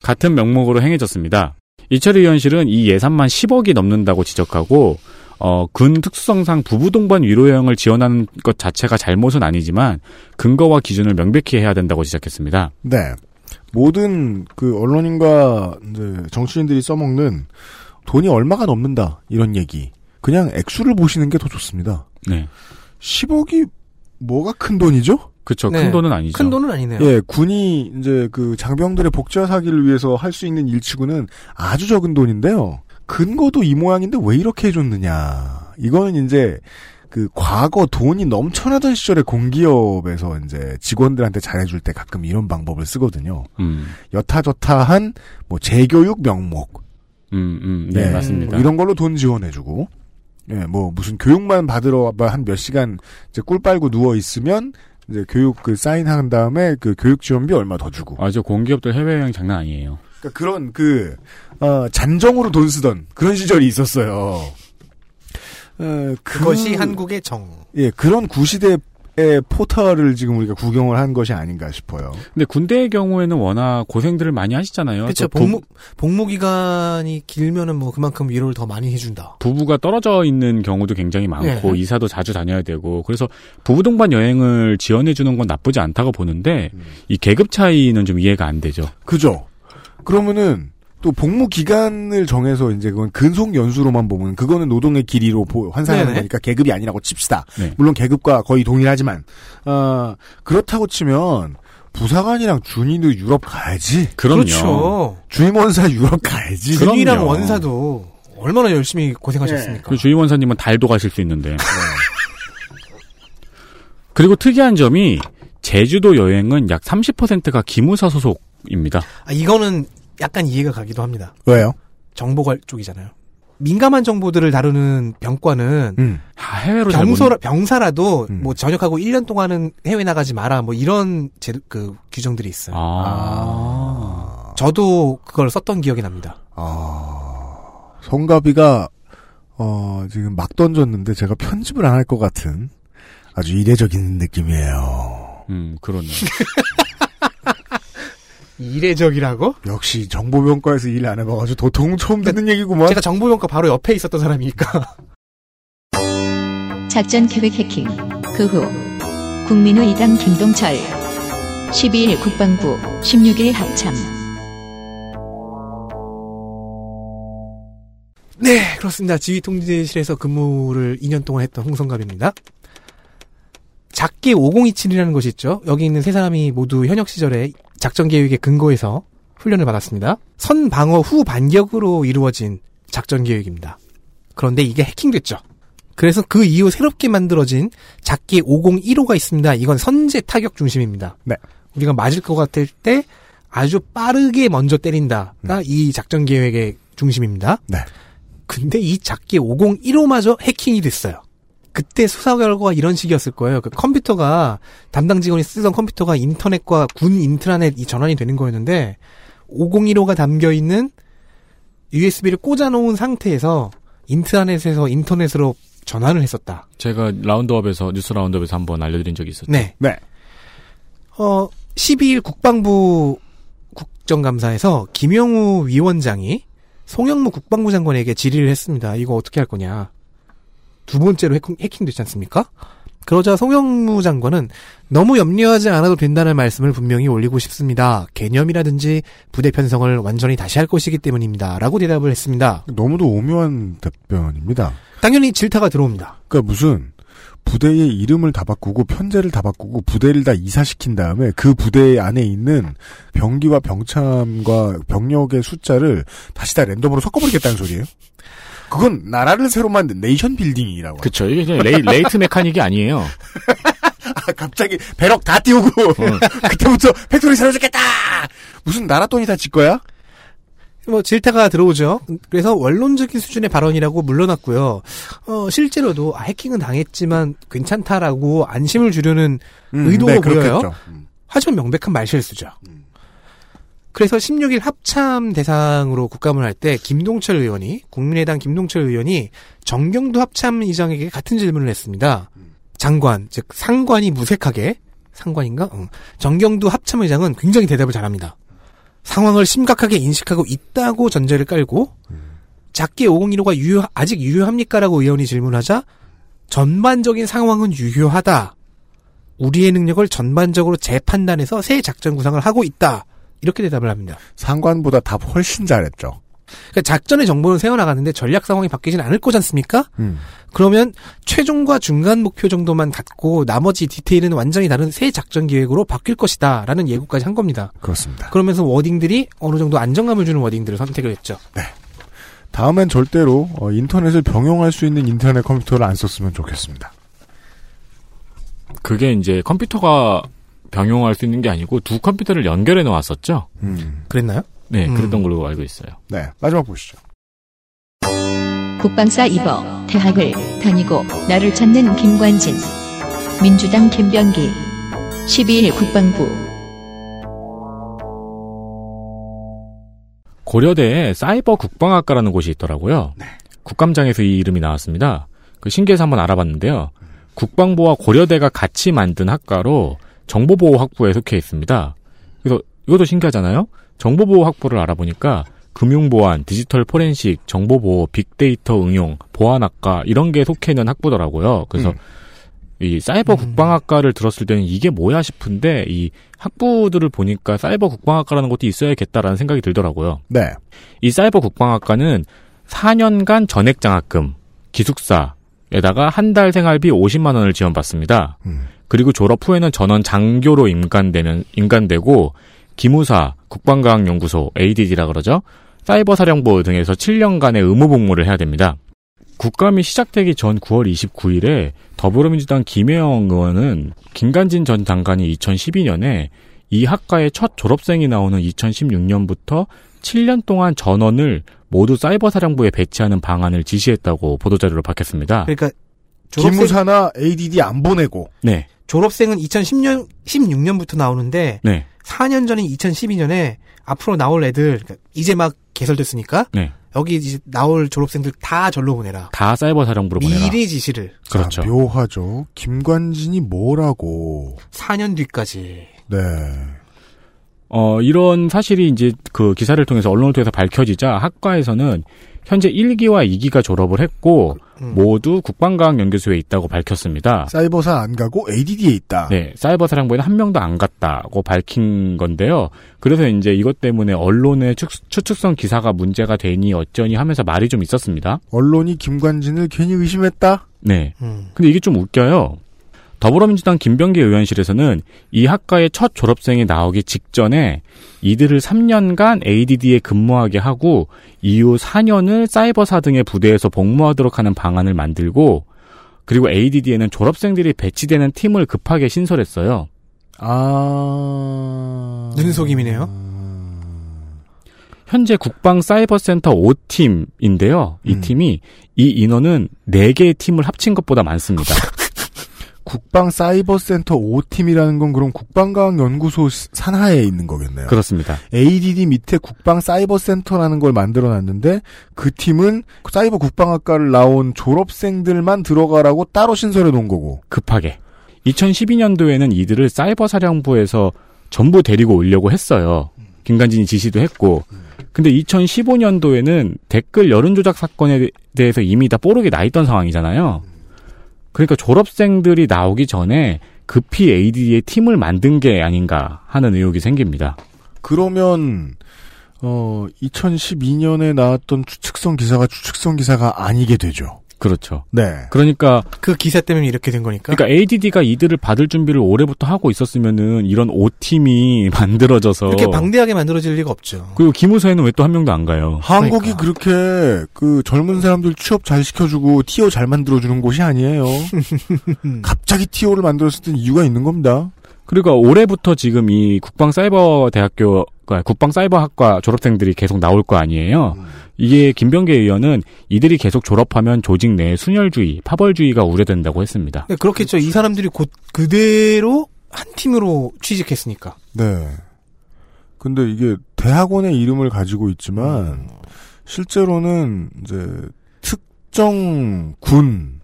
같은 명목으로 행해졌습니다. 이철희 의원실은 이 예산만 10억이 넘는다고 지적하고 어, 군 특수성상 부부 동반 위로 여행을 지원하는 것 자체가 잘못은 아니지만 근거와 기준을 명백히 해야 된다고 지적했습니다. 네. 모든 그 언론인과 이제 정치인들이 써먹는 돈이 얼마가 넘는다 이런 얘기. 그냥 액수를 보시는 게 더 좋습니다. 네. 10억이 뭐가 큰 돈이죠? 그쵸. 네. 큰 돈은 아니죠. 큰 돈은 아니네요. 예, 군이 이제 그 장병들의 복지화 사기를 위해서 할 수 있는 일치구는 아주 적은 돈인데요. 근거도 이 모양인데 왜 이렇게 해줬느냐. 이거는 이제 그 과거 돈이 넘쳐나던 시절에 공기업에서 이제 직원들한테 잘해줄 때 가끔 이런 방법을 쓰거든요. 음, 여타저타한 뭐 재교육 명목. 음, 음, 네, 맞습니다. 뭐 이런 걸로 돈 지원해주고. 예, 뭐 무슨 교육만 받으러 한 몇 시간 이제 꿀 빨고 누워 있으면 이제 교육 그 사인한 다음에 그 교육 지원비 얼마 더 주고. 아, 저 공기업들 해외여행 장난 아니에요. 그러니까 그런 그 어, 잔정으로 돈 쓰던 그런 시절이 있었어요. 어, 그- 그것이 한국의 정. 예 그런 구시대의 포털을 지금 우리가 구경을 한 것이 아닌가 싶어요. 근데 군대의 경우에는 워낙 고생들을 많이 하시잖아요. 그렇죠. 복무 복무 기간이 길면은 뭐 그만큼 위로를 더 많이 해준다. 부부가 떨어져 있는 경우도 굉장히 많고 네. 이사도 자주 다녀야 되고 그래서 부부 동반 여행을 지원해 주는 건 나쁘지 않다고 보는데 이 계급 차이는 좀 이해가 안 되죠. 그죠? 그러면은 또 복무 기간을 정해서 이제 그건 근속 연수로만 보면 그거는 노동의 길이로 보- 환산하는 네네. 거니까 계급이 아니라고 칩시다. 네. 물론 계급과 거의 동일하지만 어, 그렇다고 치면 부사관이랑 준이도 유럽 가야지. 그럼요. 그렇죠. 주임원사 유럽 가야지. 그럼요. 준이랑 원사도 얼마나 열심히 고생하셨습니까? 그 주임원사님은 달도 가실 수 있는데. 그리고 특이한 점이 제주도 여행은 약 30%가 기무사 소속입니다. 아, 이거는 약간 이해가 가기도 합니다. 왜요? 정보관 쪽이잖아요. 민감한 정보들을 다루는 병과는 음. 아, 해외로 병사, 병사라도 음. 뭐 전역하고 1년 동안은 해외 나가지 마라 뭐 이런 제, 그 규정들이 있어요. 아. 저도 그걸 썼던 기억이 납니다. 아, 성가비가 어, 지금 막 던졌는데 제가 편집을 안 할 것 같은 아주 이례적인 느낌이에요. 음, 그러네. 이례적이라고? 역시 정보병과에서 일 안 해봐가지고 도통 처음 듣는 얘기구만. 제가 정보병과 바로 옆에 있었던 사람이니까. 작전 계획 해킹. 그 후. 국민의 이당 김동철. 12일 국방부. 16일 합참. 네, 그렇습니다. 지휘통제실에서 근무를 2년 동안 했던 홍성갑입니다. 작게 5027이라는 것이 있죠. 여기 있는 세 사람이 모두 현역 시절에 작전 계획에 근거해서 훈련을 받았습니다. 선 방어 후 반격으로 이루어진 작전 계획입니다. 그런데 이게 해킹됐죠. 그래서 그 이후 새롭게 만들어진 작계 5015가 있습니다. 이건 선제 타격 중심입니다. 네. 우리가 맞을 것 같을 때 아주 빠르게 먼저 때린다가 이 작전 계획의 중심입니다. 네. 근데 이 작계 5015마저 해킹이 됐어요. 그때 수사 결과가 이런 식이었을 거예요. 그 컴퓨터가 담당 직원이 쓰던 컴퓨터가 인터넷과 군 인트라넷 이 전환이 되는 거였는데 5015가 담겨 있는 USB를 꽂아 놓은 상태에서 인트라넷에서 인터넷으로 전환을 했었다. 제가 라운드업에서 뉴스 라운드업에서 한번 알려드린 적이 있었죠. 네. 네. 어 12일 국방부 국정감사에서 김영우 위원장이 송영무 국방부 장관에게 질의를 했습니다. 이거 어떻게 할 거냐. 두 번째로 해킹, 해킹됐지 않습니까? 그러자 송영무 장관은 너무 염려하지 않아도 된다는 말씀을 분명히 올리고 싶습니다. 개념이라든지 부대 편성을 완전히 다시 할 것이기 때문입니다. 라고 대답을 했습니다. 너무도 오묘한 답변입니다. 당연히 질타가 들어옵니다. 그러니까 무슨 부대의 이름을 다 바꾸고 편제를 다 바꾸고 부대를 다 이사시킨 다음에 그 부대 안에 있는 병기와 병참과 병력의 숫자를 다시 다 랜덤으로 섞어버리겠다는 소리예요. 그건 나라를 새로 만든 nation building이라고. 그쵸. 이게 그냥 la-, late mechanic이 아니에요. 아, 갑자기 barrack 다 띄우고 그때부터 factory 새로 짓겠다. 무슨 나라 돈이 다 질 거야? 뭐 질타가 들어오죠. 그래서 원론적인 수준의 발언이라고 물러났고요. 어, 실제로도 아, 해킹은 당했지만 괜찮다라고 안심을 주려는 음, 의도가 네, 보여요. 그렇겠죠. 음. 하지만 명백한 말실수죠. 그래서 16일 합참 대상으로 국감을 할 때 김동철 의원이 국민의당 김동철 의원이 정경두 합참 의장에게 같은 질문을 했습니다. 장관 즉 상관이 무색하게 상관인가? 응. 정경두 합참 의장은 굉장히 대답을 잘합니다. 상황을 심각하게 인식하고 있다고 전제를 깔고 작게 501호가 유효 아직 유효합니까라고 의원이 질문하자 전반적인 상황은 유효하다. 우리의 능력을 전반적으로 재판단해서 새 작전 구상을 하고 있다. 이렇게 대답을 합니다. 상관보다 답 훨씬 잘했죠. 그러니까 작전의 정보는 세워나가는데 전략 상황이 바뀌진 않을 거지 않습니까? 음. 그러면 최종과 중간 목표 정도만 갖고 나머지 디테일은 완전히 다른 새 작전 계획으로 바뀔 것이다. 라는 예고까지 한 겁니다. 그렇습니다. 그러면서 워딩들이 어느 정도 안정감을 주는 워딩들을 선택을 했죠. 다음엔 절대로 어, 인터넷을 병용할 수 있는 인터넷 컴퓨터를 안 썼으면 좋겠습니다. 그게 이제 컴퓨터가 병용할 수 있는 게 아니고 두 컴퓨터를 연결해 놓았었죠. 음. 그랬나요? 네, 음. 그랬던 걸로 알고 있어요. 네, 마지막 보시죠. 국방사 입어 대학을 다니고 나를 찾는 김관진 민주당 김병기 12일 국방부 고려대에 사이버 국방학과라는 곳이 있더라고요. 국감장에서 이 이름이 나왔습니다. 그 신기해서 한번 알아봤는데요. 국방부와 고려대가 같이 만든 학과로 정보보호 학부에 속해 있습니다. 그래서 이것도 신기하잖아요. 정보보호 학부를 알아보니까 금융보안, 디지털 포렌식, 정보보호, 빅데이터 응용, 보안학과 이런 게 속해 있는 학부더라고요. 그래서 음. 이 사이버 국방학과를 들었을 때는 이게 뭐야 싶은데 이 학부들을 보니까 사이버 국방학과라는 것도 있어야겠다라는 생각이 들더라고요. 네. 이 사이버 국방학과는 4년간 전액 장학금, 기숙사에다가 한 달 생활비 50만 원을 지원받습니다. 음. 그리고 졸업 후에는 전원 장교로 임관되는 임관되고 기무사, 국방과학연구소 (ADD라) 그러죠. 사이버 사령부 등에서 7년간의 의무 복무를 해야 됩니다. 국감이 시작되기 전 9월 29일에 더불어민주당 김혜영 의원은 김관진 전 장관이 2012년에 이 학과의 첫 졸업생이 나오는 2016년부터 7년 동안 전원을 모두 사이버 사령부에 배치하는 방안을 지시했다고 보도자료로 밝혔습니다. 그러니까 졸업생, 기무사나 ADD 안 보내고 네, 졸업생은 2010년, 16년부터 나오는데 네, 4년 전인 2012년에 앞으로 나올 애들, 그러니까 이제 막 개설됐으니까 네. 여기 이제 나올 졸업생들 다 절로 보내라. 다 사이버 사령부로 보내라. 미리 지시를 그렇죠. 아, 묘하죠. 김관진이 뭐라고. 4년 뒤까지. 네. 어, 이런 사실이 이제 그 기사를 통해서 언론을 통해서 밝혀지자 학과에서는 현재 1기와 2기가 졸업을 했고 음. 모두 국방과학 연구소에 있다고 밝혔습니다. 사이버사 안 가고 ADD에 있다. 네, 사이버 사령부에는 한 명도 안 갔다고 밝힌 건데요. 그래서 이제 이것 때문에 언론의 추, 추측성 기사가 문제가 되니 어쩌니 하면서 말이 좀 있었습니다. 언론이 김관진을 괜히 의심했다? 네. 음. 근데 이게 좀 웃겨요. 더불어민주당 김병기 의원실에서는 이 학과의 첫 졸업생이 나오기 직전에 이들을 3년간 ADD에 근무하게 하고 이후 4년을 사이버사 등의 부대에서 복무하도록 하는 방안을 만들고 그리고 ADD에는 졸업생들이 배치되는 팀을 급하게 신설했어요. 아. 눈속임이네요. 현재 국방 사이버센터 5팀인데요. 이 음. 팀이 이 인원은 4개의 팀을 합친 것보다 많습니다. 국방 사이버 센터 5팀이라는 건 그럼 국방과학연구소 시- 산하에 있는 거겠네요. 그렇습니다. ADD 밑에 국방 사이버 센터라는 걸 만들어 놨는데 그 팀은 사이버 국방학과를 나온 졸업생들만 들어가라고 따로 신설해 놓은 거고. 급하게. 2012년도에는 이들을 사이버 사령부에서 전부 데리고 오려고 했어요. 김관진이 지시도 했고. 근데 2015년도에는 댓글 여론조작 사건에 대해서 이미 다 뽀록이 나 있던 상황이잖아요. 그러니까 졸업생들이 나오기 전에 급히 ADD의 팀을 만든 게 아닌가 하는 의혹이 생깁니다. 그러면 어 2012년에 나왔던 추측성 기사가 추측성 기사가 아니게 되죠. 그렇죠. 네. 그러니까 그 기사 때문에 이렇게 된 거니까. 그러니까 ADD가 이들을 받을 준비를 올해부터 하고 있었으면은 이런 5팀이 만들어져서 이렇게 방대하게 만들어질 리가 없죠. 그리고 기무사에는 왜 또 한 명도 안 가요? 한국이 그러니까. 그렇게 그 젊은 사람들 취업 잘 시켜주고 티오 잘 만들어주는 곳이 아니에요. 갑자기 티오를 만들었을 땐 이유가 있는 겁니다. 그러니까 올해부터 지금 이 국방사이버대학교 그러니까 국방 사이버학과 졸업생들이 계속 나올 거 아니에요. 이게 김병계 의원은 이들이 계속 졸업하면 조직 내 순혈주의, 파벌주의가 우려된다고 했습니다. 네, 그렇겠죠. 이 사람들이 곧 그대로 한 팀으로 취직했으니까. 네. 근데 이게 대학원의 이름을 가지고 있지만 실제로는 이제 특정 군,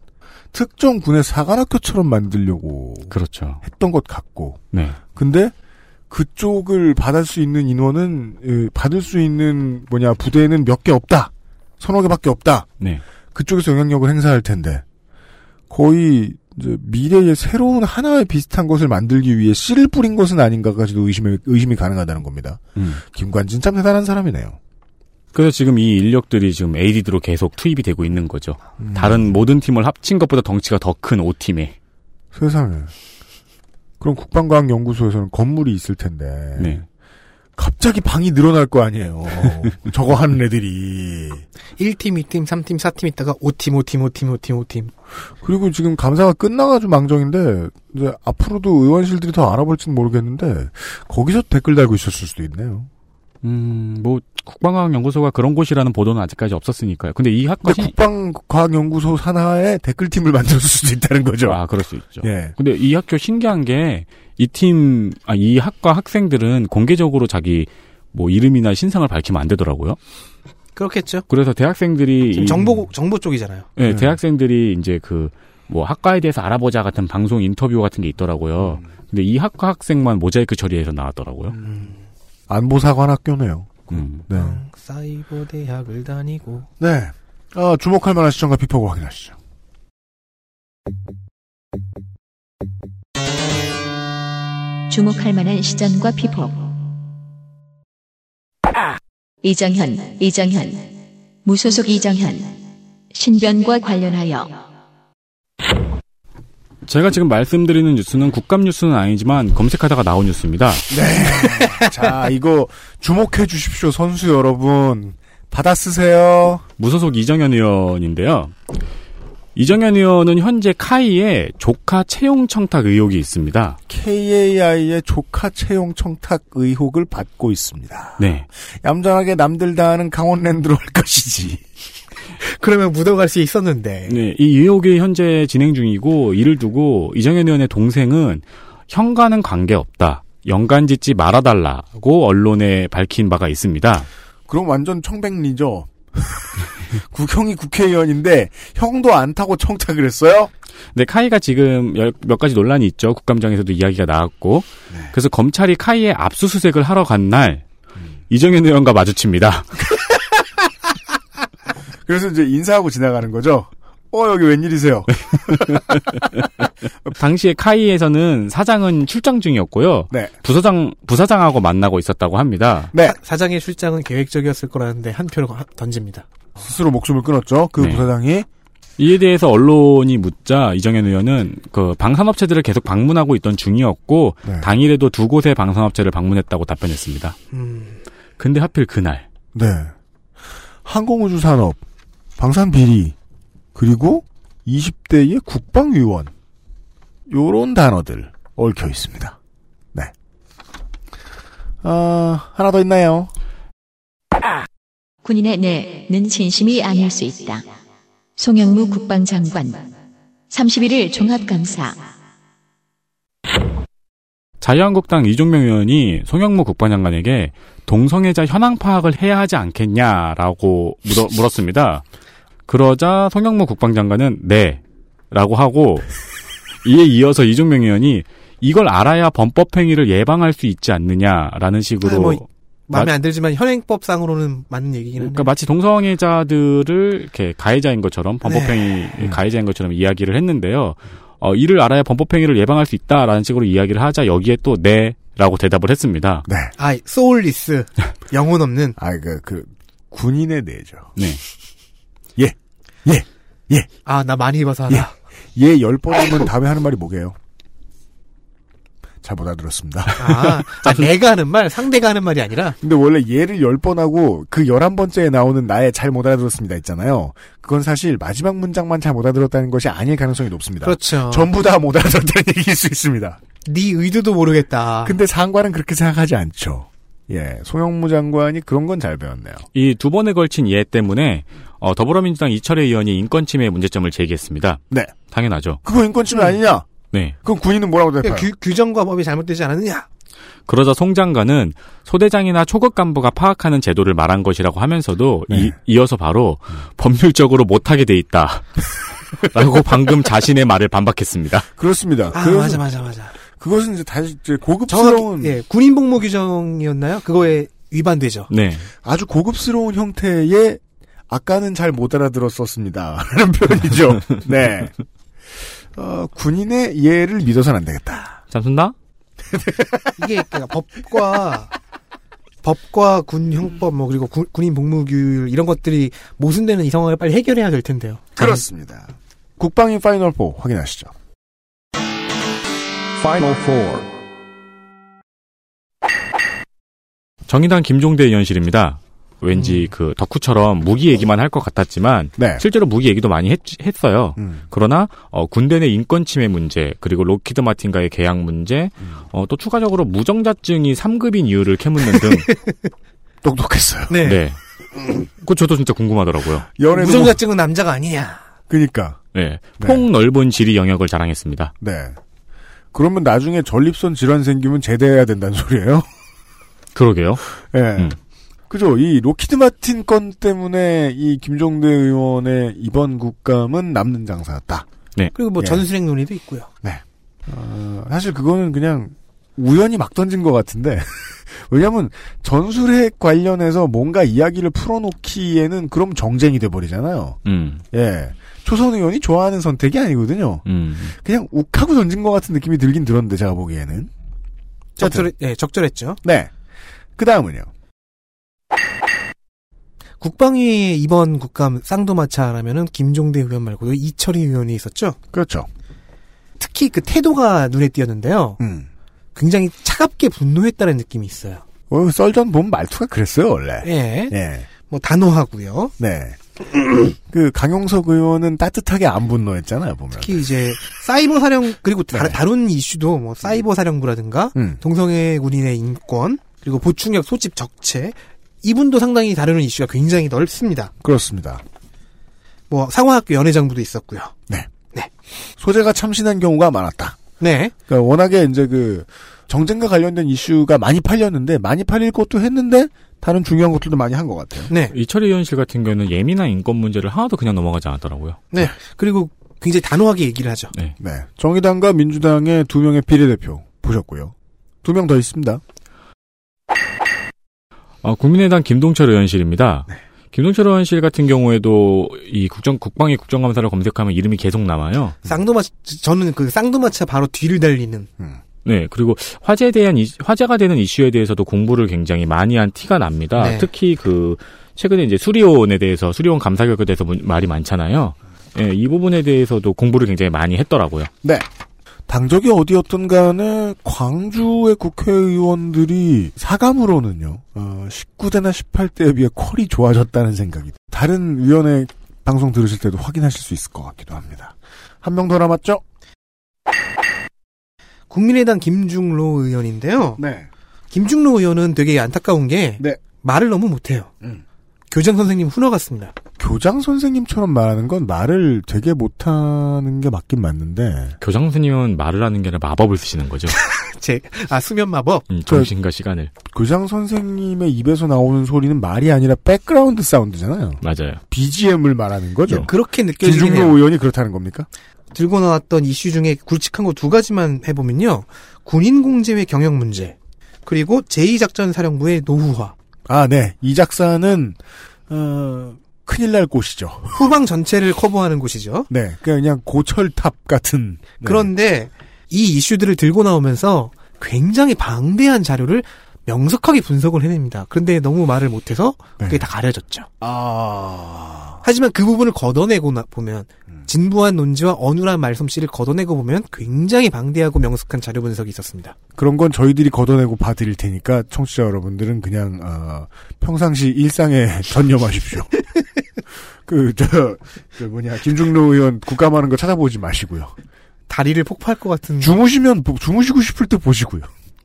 특정 군의 사관학교처럼 만들려고 그렇죠. 했던 것 같고. 네. 근데 그쪽을 받을 수 있는 인원은 에, 받을 수 있는 뭐냐 부대는 몇 개 없다. 서너 개밖에 없다. 네. 그쪽에서 영향력을 행사할 텐데 거의 이제 미래의 새로운 하나의 비슷한 것을 만들기 위해 씨를 뿌린 것은 아닌가까지도 의심이 의심이 가능하다는 겁니다. 음. 김관진 참 대단한 사람이네요. 그래서 지금 이 인력들이 지금 ADD로 계속 투입이 되고 있는 거죠. 음. 다른 모든 팀을 합친 것보다 덩치가 더 큰 5팀에. 세상에. 그럼 국방과학연구소에서는 건물이 있을 텐데 네. 갑자기 방이 늘어날 거 아니에요. 저거 하는 애들이. 1팀, 2팀, 3팀, 4팀 있다가 5팀, 5팀, 5팀, 5팀, 5팀. 그리고 지금 감사가 끝나가지고 망정인데 이제 앞으로도 의원실들이 더 알아볼지는 모르겠는데 거기서 댓글 달고 있었을 수도 있네요. 음, 뭐 국방과학연구소가 그런 곳이라는 보도는 아직까지 없었으니까요. 근데 이 학과 근데 국방과학연구소 산하에 댓글팀을 만들었을 수도 있다는 거죠. 아, 그럴 수 있죠. 예. 근데 이 학교 신기한 게 이 팀, 아, 이 학과 학생들은 공개적으로 자기 뭐 이름이나 신상을 밝히면 안 되더라고요. 그렇겠죠. 그래서 대학생들이 정보, 정보 쪽이잖아요. 네, 네. 대학생들이 이제 그 뭐 학과에 대해서 알아보자 같은 방송 인터뷰 같은 게 있더라고요. 근데 이 학과 학생만 모자이크 처리해서 나왔더라고요. 안보사관학교네요. 음. 네. 사이버 대학을 다니고. 네. 아, 주목할 만한 시청과 비폭을 확인하시죠. 주목할 만한 시전과 피폭. 이정현, 이정현. 무소속 이정현. 신변과 관련하여. 제가 지금 말씀드리는 뉴스는 국감 뉴스는 아니지만 검색하다가 나온 뉴스입니다. 자, 이거 주목해 주십시오, 선수 여러분. 받아 쓰세요. 무소속 이정현 의원인데요. 이정현 의원은 현재 카이에 조카 채용 청탁 의혹이 있습니다. KAI의 조카 채용 청탁 의혹을 받고 있습니다. 네. 얌전하게 남들 다 하는 강원랜드로 할 것이지. 그러면 묻어갈 수 있었는데. 네, 이 의혹이 현재 진행 중이고 이를 두고 이정현 의원의 동생은 형과는 관계없다. 연관 짓지 말아달라고 언론에 밝힌 바가 있습니다. 그럼 완전 청백리죠. 국형이 국회의원인데 형도 안 타고 청탁을 했어요? 근데 카이가 지금 열- 몇 가지 논란이 있죠. 국감장에서도 이야기가 나왔고. 그래서 검찰이 카이의 압수수색을 하러 간 날 이정현 의원과 마주칩니다. 그래서 이제 인사하고 지나가는 거죠. 어 여기 웬일이세요? 당시에 카이에서는 사장은 출장 중이었고요. 네. 부사장 부사장하고 만나고 있었다고 합니다. 네. 사 장의 출장은 계획적이었을 거라는데 한 표를 가- 던집니다. 스스로 목숨을 끊었죠. 그 네. 부사장이 이에 대해서 언론이 묻자 이정현 의원은 그 방산업체들을 계속 방문하고 있던 중이었고 네. 당일에도 두 곳의 방산업체를 방문했다고 답변했습니다. 음, 근데 하필 그날 네. 항공우주 산업, 방산 비리, 그리고 20대의 국방위원 요런 단어들 얽혀 있습니다. 네. 아, 하나 더 있나요? 군인의 내는 진심이 아닐 수 있다. 송영무 국방장관 31일 종합감사 자유한국당 이종명 의원이 송영무 국방장관에게 동성애자 현황 파악을 해야 하지 않겠냐라고 물어, 물었습니다. 그러자 송영무 국방장관은 네 라고 하고 이에 이어서 이종명 의원이 이걸 알아야 범법 행위를 예방할 수 있지 않느냐라는 식으로 아, 뭐, 마음에 안 들지만 현행법상으로는 맞는 얘기긴 한데. 그러니까 마치 동성애자들을 이렇게 가해자인 것처럼 범법행위 네. 가해자인 것처럼 이야기를 했는데요. 어, 이를 알아야 범법행위를 예방할 수 있다라는 식으로 이야기를 하자 여기에 또 네라고 대답을 했습니다. 네. 아, 소울리스. 영혼 없는. 아, 그, 그, 군인의 내죠. 네. 예. 예. 예. 아, 나 많이 입어서 알아. 예, 열 번 하면 다음에 하는 말이 뭐게요? 잘 못 알아들었습니다. 아, 아, 내가 하는 말, 상대가 하는 말이 아니라. 근데 원래 예를 열 번 하고 그 열한 번째에 나오는 나의 잘 못 알아들었습니다 있잖아요. 그건 사실 마지막 문장만 잘 못 알아들었다는 것이 아닐 가능성이 높습니다. 그렇죠. 전부 다 못 알아들었다는 얘기일 수 있습니다. 네 의도도 모르겠다. 근데 상관은 그렇게 생각하지 않죠. 예, 송영무 장관이 그런 건 잘 배웠네요. 이 두 번에 걸친 예 때문에 어, 더불어민주당 이철혜 의원이 인권 침해 문제점을 제기했습니다. 네. 당연하죠. 그거 인권침해 아니냐? 네. 그럼 군인은 뭐라고 대파요? 규, 규정과 법이 잘못되지 않았느냐? 그러자 송 장관은 소대장이나 초급 간부가 파악하는 제도를 말한 것이라고 하면서도 네. 이, 이어서 바로 법률적으로 못하게 돼 있다. 라고 방금 자신의 말을 반박했습니다. 그렇습니다. 아, 그래서 맞아, 맞아, 맞아. 그것은 이제 다시 이제 고급스러운 정확히, 예, 군인 복무 규정이었나요? 그거에 위반되죠. 네. 아주 고급스러운 형태의 아까는 잘 못 알아들었었습니다. 라는 표현이죠. 네. 어, 군인의 예를 믿어서는 안 되겠다. 잠순다? 이게 그러니까 법과 법과 군 형법 뭐 그리고 군, 군인 복무 규율 이런 것들이 모순되는 이 상황을 빨리 해결해야 될 텐데요. 그렇습니다. 국방위 Final 4 확인하시죠. Final Four. 정의당 김종대 의원실입니다. 왠지 그 덕후처럼 무기 얘기만 할 것 같았지만 네. 실제로 무기 얘기도 많이 했, 했어요. 음. 그러나 어, 군대 내 인권 침해 문제 그리고 록히드 마틴과의 계약 문제 어, 또 추가적으로 무정자증이 3급인 이유를 캐묻는 등 똑똑했어요. 네. 네. 그 저도 진짜 궁금하더라고요. 무정자증은 남자가 아니냐. 그니까. 네. 네. 폭 넓은 지리 영역을 자랑했습니다. 네. 그러면 나중에 전립선 질환 생기면 제대해야 된다는 소리예요? 그러게요. 예. 음. 그죠. 이 로키드 마틴 건 때문에 이 김종대 의원의 이번 국감은 남는 장사였다. 그리고 뭐 예. 전술핵 논의도 있고요. 어, 사실 그거는 그냥 우연히 막 던진 것 같은데. 왜냐면 전술핵 관련해서 뭔가 이야기를 풀어놓기에는 그럼 정쟁이 돼버리잖아요. 음. 예. 초선 의원이 좋아하는 선택이 아니거든요. 음. 그냥 욱하고 던진 것 같은 느낌이 들긴 들었는데 제가 보기에는. 적절, 예, 적절했죠. 네. 그 다음은요. 국방위 이번 국감 쌍도마차라면은 김종대 의원 말고도 이철희 의원이 있었죠. 그렇죠. 특히 그 태도가 눈에 띄었는데요. 음. 굉장히 차갑게 분노했다는 느낌이 있어요. 어, 썰전 보면 말투가 그랬어요, 원래. 예. 예. 뭐 단호하고요. 네. 그 강용석 의원은 따뜻하게 안 분노했잖아요, 보면. 특히 이제 사이버 사령 그리고 다, 네. 다룬 이슈도 뭐 사이버 사령부라든가 음. 동성애 군인의 인권 그리고 보충력 소집 적체 이분도 상당히 다루는 이슈가 굉장히 넓습니다. 그렇습니다. 뭐 상호학교 연회장부도 있었고요. 소재가 참신한 경우가 많았다. 네. 그러니까 워낙에 이제 그 정쟁과 관련된 이슈가 많이 팔렸는데 많이 팔릴 것도 했는데 다른 중요한 것들도 많이 한 것 같아요. 네. 이철희 의원실 같은 경우는 예민한 인권 문제를 하나도 그냥 넘어가지 않았더라고요. 네. 그리고 굉장히 단호하게 얘기를 하죠. 네. 네. 정의당과 민주당의 두 명의 비례대표 보셨고요. 두 명 더 있습니다. 어, 국민의당 김동철 의원실입니다. 네. 김동철 의원실 같은 경우에도 이 국정 국방위 국정감사를 검색하면 이름이 계속 남아요. 쌍도마 저는 그 쌍도마차 바로 뒤를 달리는 네, 그리고 화제에 대한 이- 화제가 되는 이슈에 대해서도 공부를 굉장히 많이 한 티가 납니다. 네. 특히 그 최근에 이제 수리온에 대해서 수리온 감사 결과에 대해서 문- 말이 많잖아요. 예, 이 부분에 대해서도 공부를 굉장히 많이 했더라고요. 네. 당적이 어디였든 간에 광주의 국회의원들이 사감으로는요, 어, 19대나 18대에 비해 퀄이 좋아졌다는 생각이, 다른 위원회 방송 들으실 때도 확인하실 수 있을 것 같기도 합니다. 한 명 더 남았죠? 국민의당 김중로 의원인데요. 네. 김중로 의원은 되게 안타까운 게 네. 말을 너무 못해요. 음. 교장 선생님 훈화 같습니다. 교장 선생님처럼 말하는 건 말을 되게 못하는 게 맞긴 맞는데 교장 선생님은 말을 하는 게 아니라 마법을 쓰시는 거죠. 제, 아, 수면 마법? 음, 정신과 시간을. 교장 선생님의 입에서 나오는 소리는 말이 아니라 background sound잖아요. 맞아요. BGM을 말하는 거죠. 예, 그렇게 김중로 해요. 의원이 그렇다는 겁니까? 들고 나왔던 이슈 중에 굵직한 거 두 가지만 해보면요. 군인 공제회 경영 문제, 그리고 제2작전 사령부의 노후화, 아, 네. 이 작사는 어, 큰일 날 곳이죠. 후방 전체를 커버하는 곳이죠. 네. 그냥 고철탑 같은. 네. 그런데 이 이슈들을 들고 나오면서 굉장히 방대한 자료를 명석하게 분석을 해냅니다. 그런데 너무 말을 못해서 그게 네. 다 가려졌죠. 아. 하지만 그 부분을 걷어내고 나- 보면 음. 진부한 논지와 어눌한 말솜씨를 걷어내고 보면 굉장히 방대하고 명석한 자료 분석이 있었습니다. 그런 건 저희들이 걷어내고 봐드릴 테니까 청취자 여러분들은 그냥 어, 평상시 일상에 전념하십시오. 그저 저 뭐냐 김중로 의원 국감하는 거 찾아보지 마시고요. 다리를 폭파할 것 같은 주무시면 보- 주무시고 싶을 때 보시고요.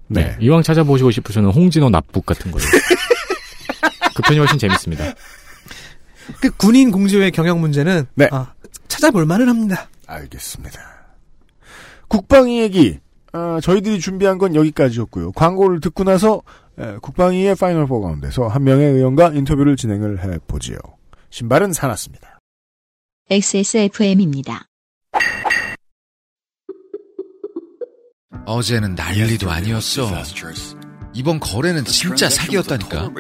네. 네. 이왕 찾아보시고 싶으시면 홍진호 납북 같은 거예요. 그 편이 훨씬 재밌습니다. 그 군인 공제회 경영 문제는 네. 아, 찾아볼 만은 합니다. 알겠습니다. 국방위 얘기. 아, 저희들이 준비한 건 여기까지였고요. 광고를 듣고 나서 에, 국방위의 Final Four 가운데서 한 명의 의원과 인터뷰를 진행을 해보지요. 신발은 사놨습니다. XSFM입니다. 어제는 난리도 아니었어. 이번 거래는 진짜 사기였다니까.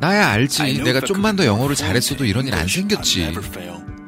나야 알지. 내가 좀만 더 영어를 잘했어도 이런 일 안 생겼지.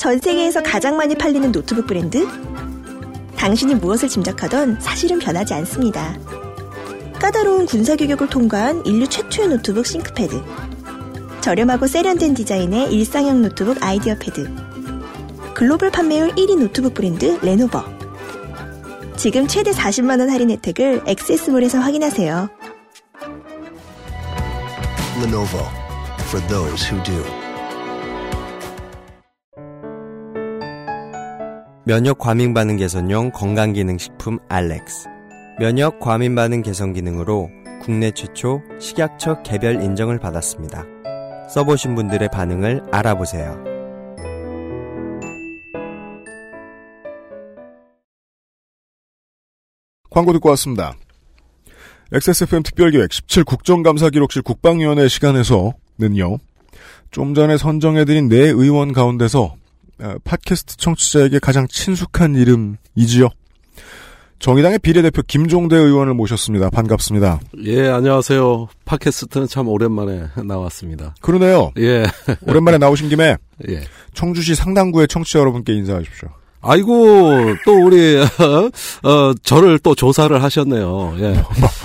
전 세계에서 가장 많이 팔리는 노트북 브랜드? 당신이 무엇을 짐작하던 사실은 변하지 않습니다. 까다로운 군사 교육을 통과한 인류 최초의 노트북 싱크패드. 저렴하고 세련된 디자인의 일상형 노트북 아이디어 패드. 글로벌 판매율 1위 노트북 브랜드 레노버. 지금 최대 40만원 할인 혜택을 엑세스몰에서 확인하세요. Lenovo for those who do. 면역 과민 반응 개선용 건강기능식품 알렉스. 면역 과민 반응 개선 기능으로 국내 최초 식약처 개별 인정을 받았습니다. 써보신 분들의 반응을 알아보세요. 광고 듣고 왔습니다. XSFM 특별기획 17 국정감사기록실 국방위원회 시간에서는요. 좀 전에 선정해드린 네 의원 가운데서 어, 팟캐스트 청취자에게 가장 친숙한 이름이지요. 정의당의 비례대표 김종대 의원을 모셨습니다. 반갑습니다. 예, 안녕하세요. 팟캐스트는 참 오랜만에 나왔습니다. 그러네요. 예, 오랜만에 나오신 김에 예. 청주시 상당구의 청취자 여러분께 인사하십시오. 아이고, 또 우리, 어, 저를 또 조사를 하셨네요. 예.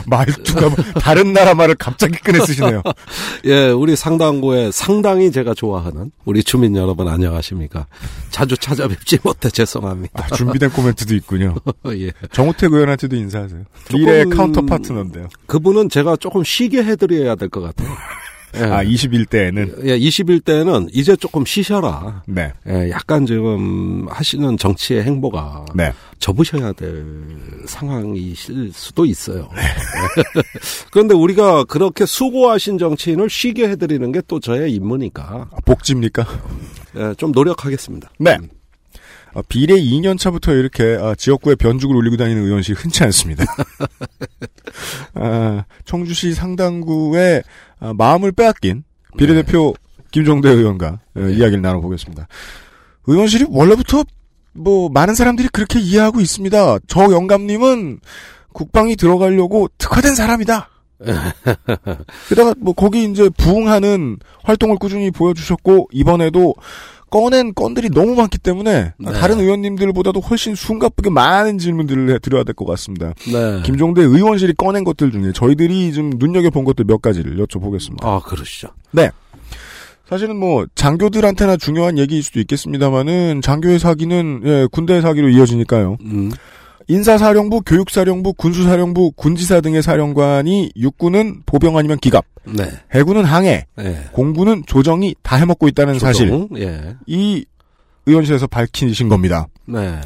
말투가 뭐 다른 나라 말을 갑자기 꺼내 쓰시네요. 예, 우리 상당구에 상당히 제가 좋아하는 우리 주민 여러분 안녕하십니까. 자주 찾아뵙지 못해 죄송합니다. 아, 준비된 코멘트도 있군요. 예. 정우택 의원한테도 인사하세요. 미래의 카운터 파트너인데요. 그분은 제가 조금 쉬게 해드려야 될 것 같아요. 예. 아, 21대에는 예, 21대는 이제 조금 쉬셔라. 네. 예, 약간 지금 하시는 정치의 행보가 네. 접으셔야 될 상황이실 수도 있어요. 그런데 우리가 그렇게 수고하신 정치인을 쉬게 해드리는 게 또 저의 임무니까 복지입니까? 예, 좀 노력하겠습니다. 네. 어, 비례 2년 차부터 이렇게 아, 지역구에 변죽을 올리고 다니는 의원실이 흔치 않습니다. 아, 청주시 상당구의 아, 마음을 빼앗긴 비례대표 김종대 의원과 어, 이야기를 나눠보겠습니다. 의원실이 원래부터 뭐 많은 사람들이 그렇게 이해하고 있습니다. 저 영감님은 국방이 들어가려고 특화된 사람이다. 게다가 뭐 거기 이제 부응하는 활동을 꾸준히 보여주셨고 이번에도 꺼낸 건들이 너무 많기 때문에 네. 다른 의원님들보다도 훨씬 숨가쁘게 많은 질문들을 해- 드려야 될 것 같습니다. 네. 김종대 의원실이 꺼낸 것들 중에 저희들이 좀 눈여겨본 것들 몇 가지를 여쭤보겠습니다. 아, 그러시죠. 네. 사실은 뭐 장교들한테나 중요한 얘기일 수도 있겠습니다만은 장교의 사기는 예, 군대의 사기로 이어지니까요. 음. 인사사령부, 교육사령부, 군수사령부, 군지사 등의 사령관이 육군은 보병 아니면 기갑, 네. 해군은 항해, 네. 공군은 조정이 다 해먹고 있다는 사실. 조정, 예. 이 의원실에서 밝히신 겁니다. 네.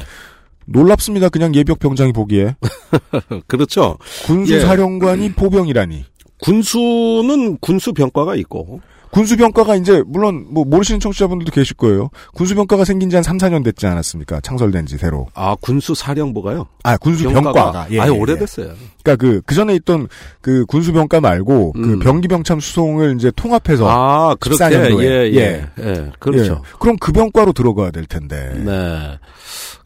놀랍습니다. 그냥 예비역 병장이 보기에 그렇죠. 군수사령관이 보병이라니. 군수는 군수 병과가 있고 군수병과가 이제 물론 뭐 모르시는 청취자분들도 계실 거예요. 군수병과가 생긴 지 한 3, 4년 됐지 않았습니까? 창설된 지 새로. 아 군수 사령부가요? 아, 군수병과가. 예, 아예 예, 예. 오래됐어요. 그러니까 그 그전에 있던 그 군수병과 말고 그 병기병참 수송을 이제 통합해서 음. 아 그렇게 14년도에. 예, 예, 예, 그렇죠. 예. 그럼 그 병과로 들어가야 될 텐데. 네.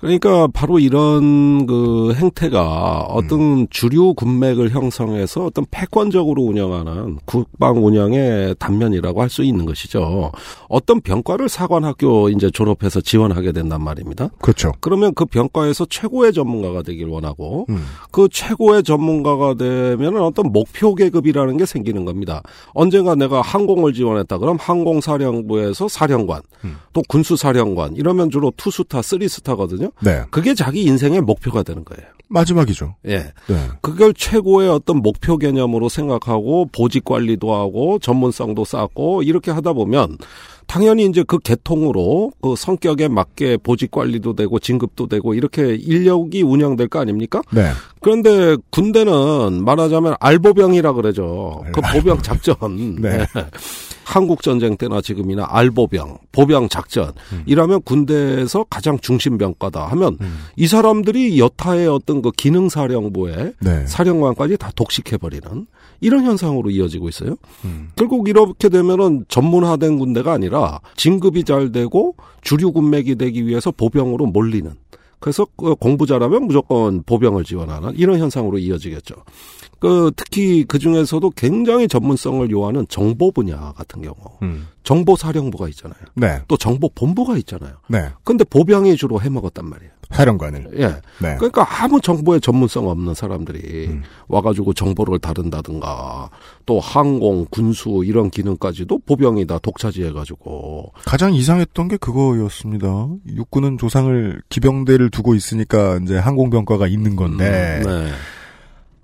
그러니까 바로 이런 그 행태가 어떤 음. 주류 군맥을 형성해서 어떤 패권적으로 운영하는 국방 운영의 단면이라고 할 수 있는 것이죠. 어떤 병과를 사관학교 이제 졸업해서 지원하게 된단 말입니다. 그렇죠. 그러면 그 병과에서 최고의 전문가가 되길 원하고 음. 그 최고의 전문가가 되면 어떤 목표 계급이라는 게 생기는 겁니다. 언젠가 내가 항공을 지원했다 그럼 항공사령부에서 사령관, 음. 또 군수사령관 이러면 주로 two star, three star 거든요. 네. 그게 자기 인생의 목표가 되는 거예요. 마지막이죠. 예. 네. 그걸 최고의 어떤 목표 개념으로 생각하고 보직 관리도 하고 전문성도 쌓고 이렇게 하다 보면 당연히 이제 그 계통으로 그 성격에 맞게 보직 관리도 되고 진급도 되고 이렇게 인력이 운영될 거 아닙니까? 네. 그런데 군대는 말하자면 알보병이라 그러죠. 그 보병 작전. 네. 한국 전쟁 때나 지금이나 알보병, 보병 작전. 이라면 군대에서 가장 중심 병과다 하면 이 사람들이 여타의 어떤 그 기능 사령부에 네. 사령관까지 다 독식해 버리는 이런 현상으로 이어지고 있어요. 음. 결국 이렇게 되면은 전문화된 군대가 아니라 진급이 잘 되고 주류 군맥이 되기 위해서 보병으로 몰리는 그래서 그 공부 잘하면 무조건 보병을 지원하는 이런 현상으로 이어지겠죠. 그 특히 그 중에서도 굉장히 전문성을 요하는 정보 분야 같은 경우 음. 정보 사령부가 있잖아요. 네. 또 정보 본부가 있잖아요. 네. 근데 보병이 주로 해먹었단 말이에요. 사령관을. 예. 네. 그러니까 아무 정보에 전문성 없는 사람들이 음. 와가지고 정보를 다룬다든가 또 항공, 군수 이런 기능까지도 보병이 다 독차지해가지고 가장 이상했던 게 그거였습니다. 육군은 조상을 기병대를 두고 있으니까 이제 항공병과가 있는 건데 네.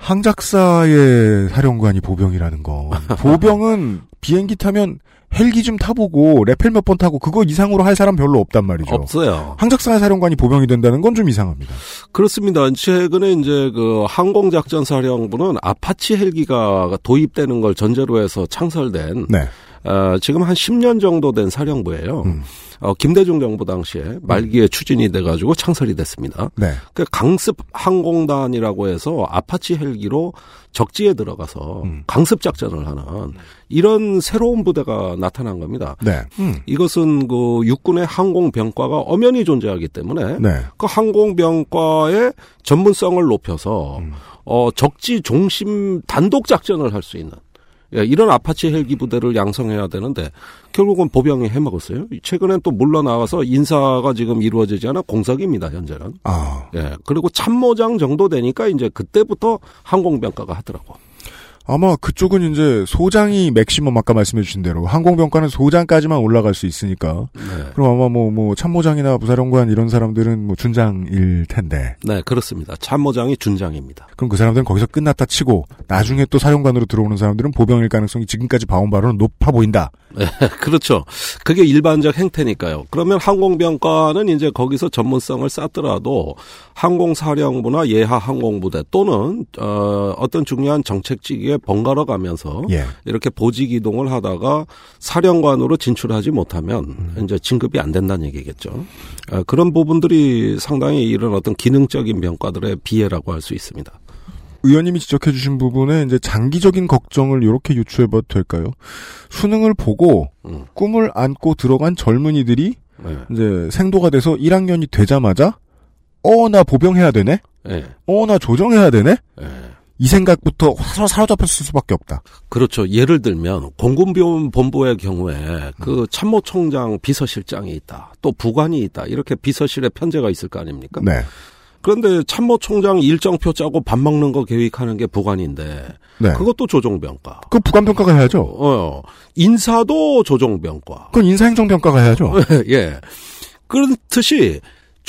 항작사의 사령관이 보병이라는 거. 보병은 비행기 타면 헬기 좀 타보고 레펠 몇 번 타고 그거 이상으로 할 사람 별로 없단 말이죠. 없어요. 항작사의 사령관이 보병이 된다는 건 좀 이상합니다. 그렇습니다. 최근에 이제 그 항공작전사령부는 아파치 헬기가 도입되는 걸 전제로 해서 창설된 네. 어, 지금 한 10년 정도 된 사령부예요. 음. 어, 김대중 정부 당시에 말기에 추진이 돼가지고 창설이 됐습니다. 네. 그 강습 항공단이라고 해서 아파치 헬기로 적지에 들어가서 음. 강습 작전을 하는 이런 새로운 부대가 나타난 겁니다. 네. 음. 이것은 그 육군의 항공병과가 엄연히 존재하기 때문에 네. 그 항공병과의 전문성을 높여서 음. 어 적지 종심 단독 작전을 할 수 있는 예, 이런 아파치 헬기 부대를 양성해야 되는데 결국은 보병이 해먹었어요. 최근엔 또 물러 나와서 인사가 지금 이루어지지 않아 공석입니다 현재는. 아. 예, 그리고 참모장 정도 되니까 이제 그때부터 항공병과가 하더라고. 아마 그쪽은 이제 소장이 맥시멈 아까 말씀해 주신 대로 항공병과는 소장까지만 올라갈 수 있으니까 네. 그럼 아마 뭐뭐 참모장이나 부사령관 이런 사람들은 뭐 준장일 텐데 네, 그렇습니다. 참모장이 준장입니다. 그럼 그 사람들은 거기서 끝났다 치고 나중에 또 사령관으로 들어오는 사람들은 보병일 가능성이 지금까지 봐온 바로는 높아 보인다. 네, 그렇죠. 그게 일반적 행태니까요. 그러면 항공병과는 이제 거기서 전문성을 쌓더라도 항공사령부나 예하 항공부대 또는 어, 어떤 중요한 정책직 에 번갈아 가면서 예. 이렇게 보직 이동을 하다가 사령관으로 진출하지 못하면 이제 진급이 안 된다는 얘기겠죠. 어, 그런 부분들이 상당히 이런 어떤 기능적인 병과들의 비애라고 할 수 있습니다. 의원님이 지적해 주신 부분에 이제 장기적인 걱정을 이렇게 유추해 봐도 될까요? 수능을 보고 음. 꿈을 안고 들어간 젊은이들이 네. 이제 생도가 돼서 1학년이 되자마자 어 나 보병해야 되네. 네. 어나 조정해야 되네. 네. 이 생각부터 사- 사로잡혔을 수밖에 없다. 그렇죠. 예를 들면 공군본부의 경우에 그 참모총장 비서실장이 있다. 또 부관이 있다. 이렇게 비서실에 편제가 있을 거 아닙니까? 네. 그런데 참모총장 일정표 짜고 밥 먹는 거 계획하는 게 부관인데 네. 그것도 조정병가. 그 부관평가가 해야죠. 어, 인사도 조정병가. 그건 인사행정평가가 해야죠. 예. 그렇듯이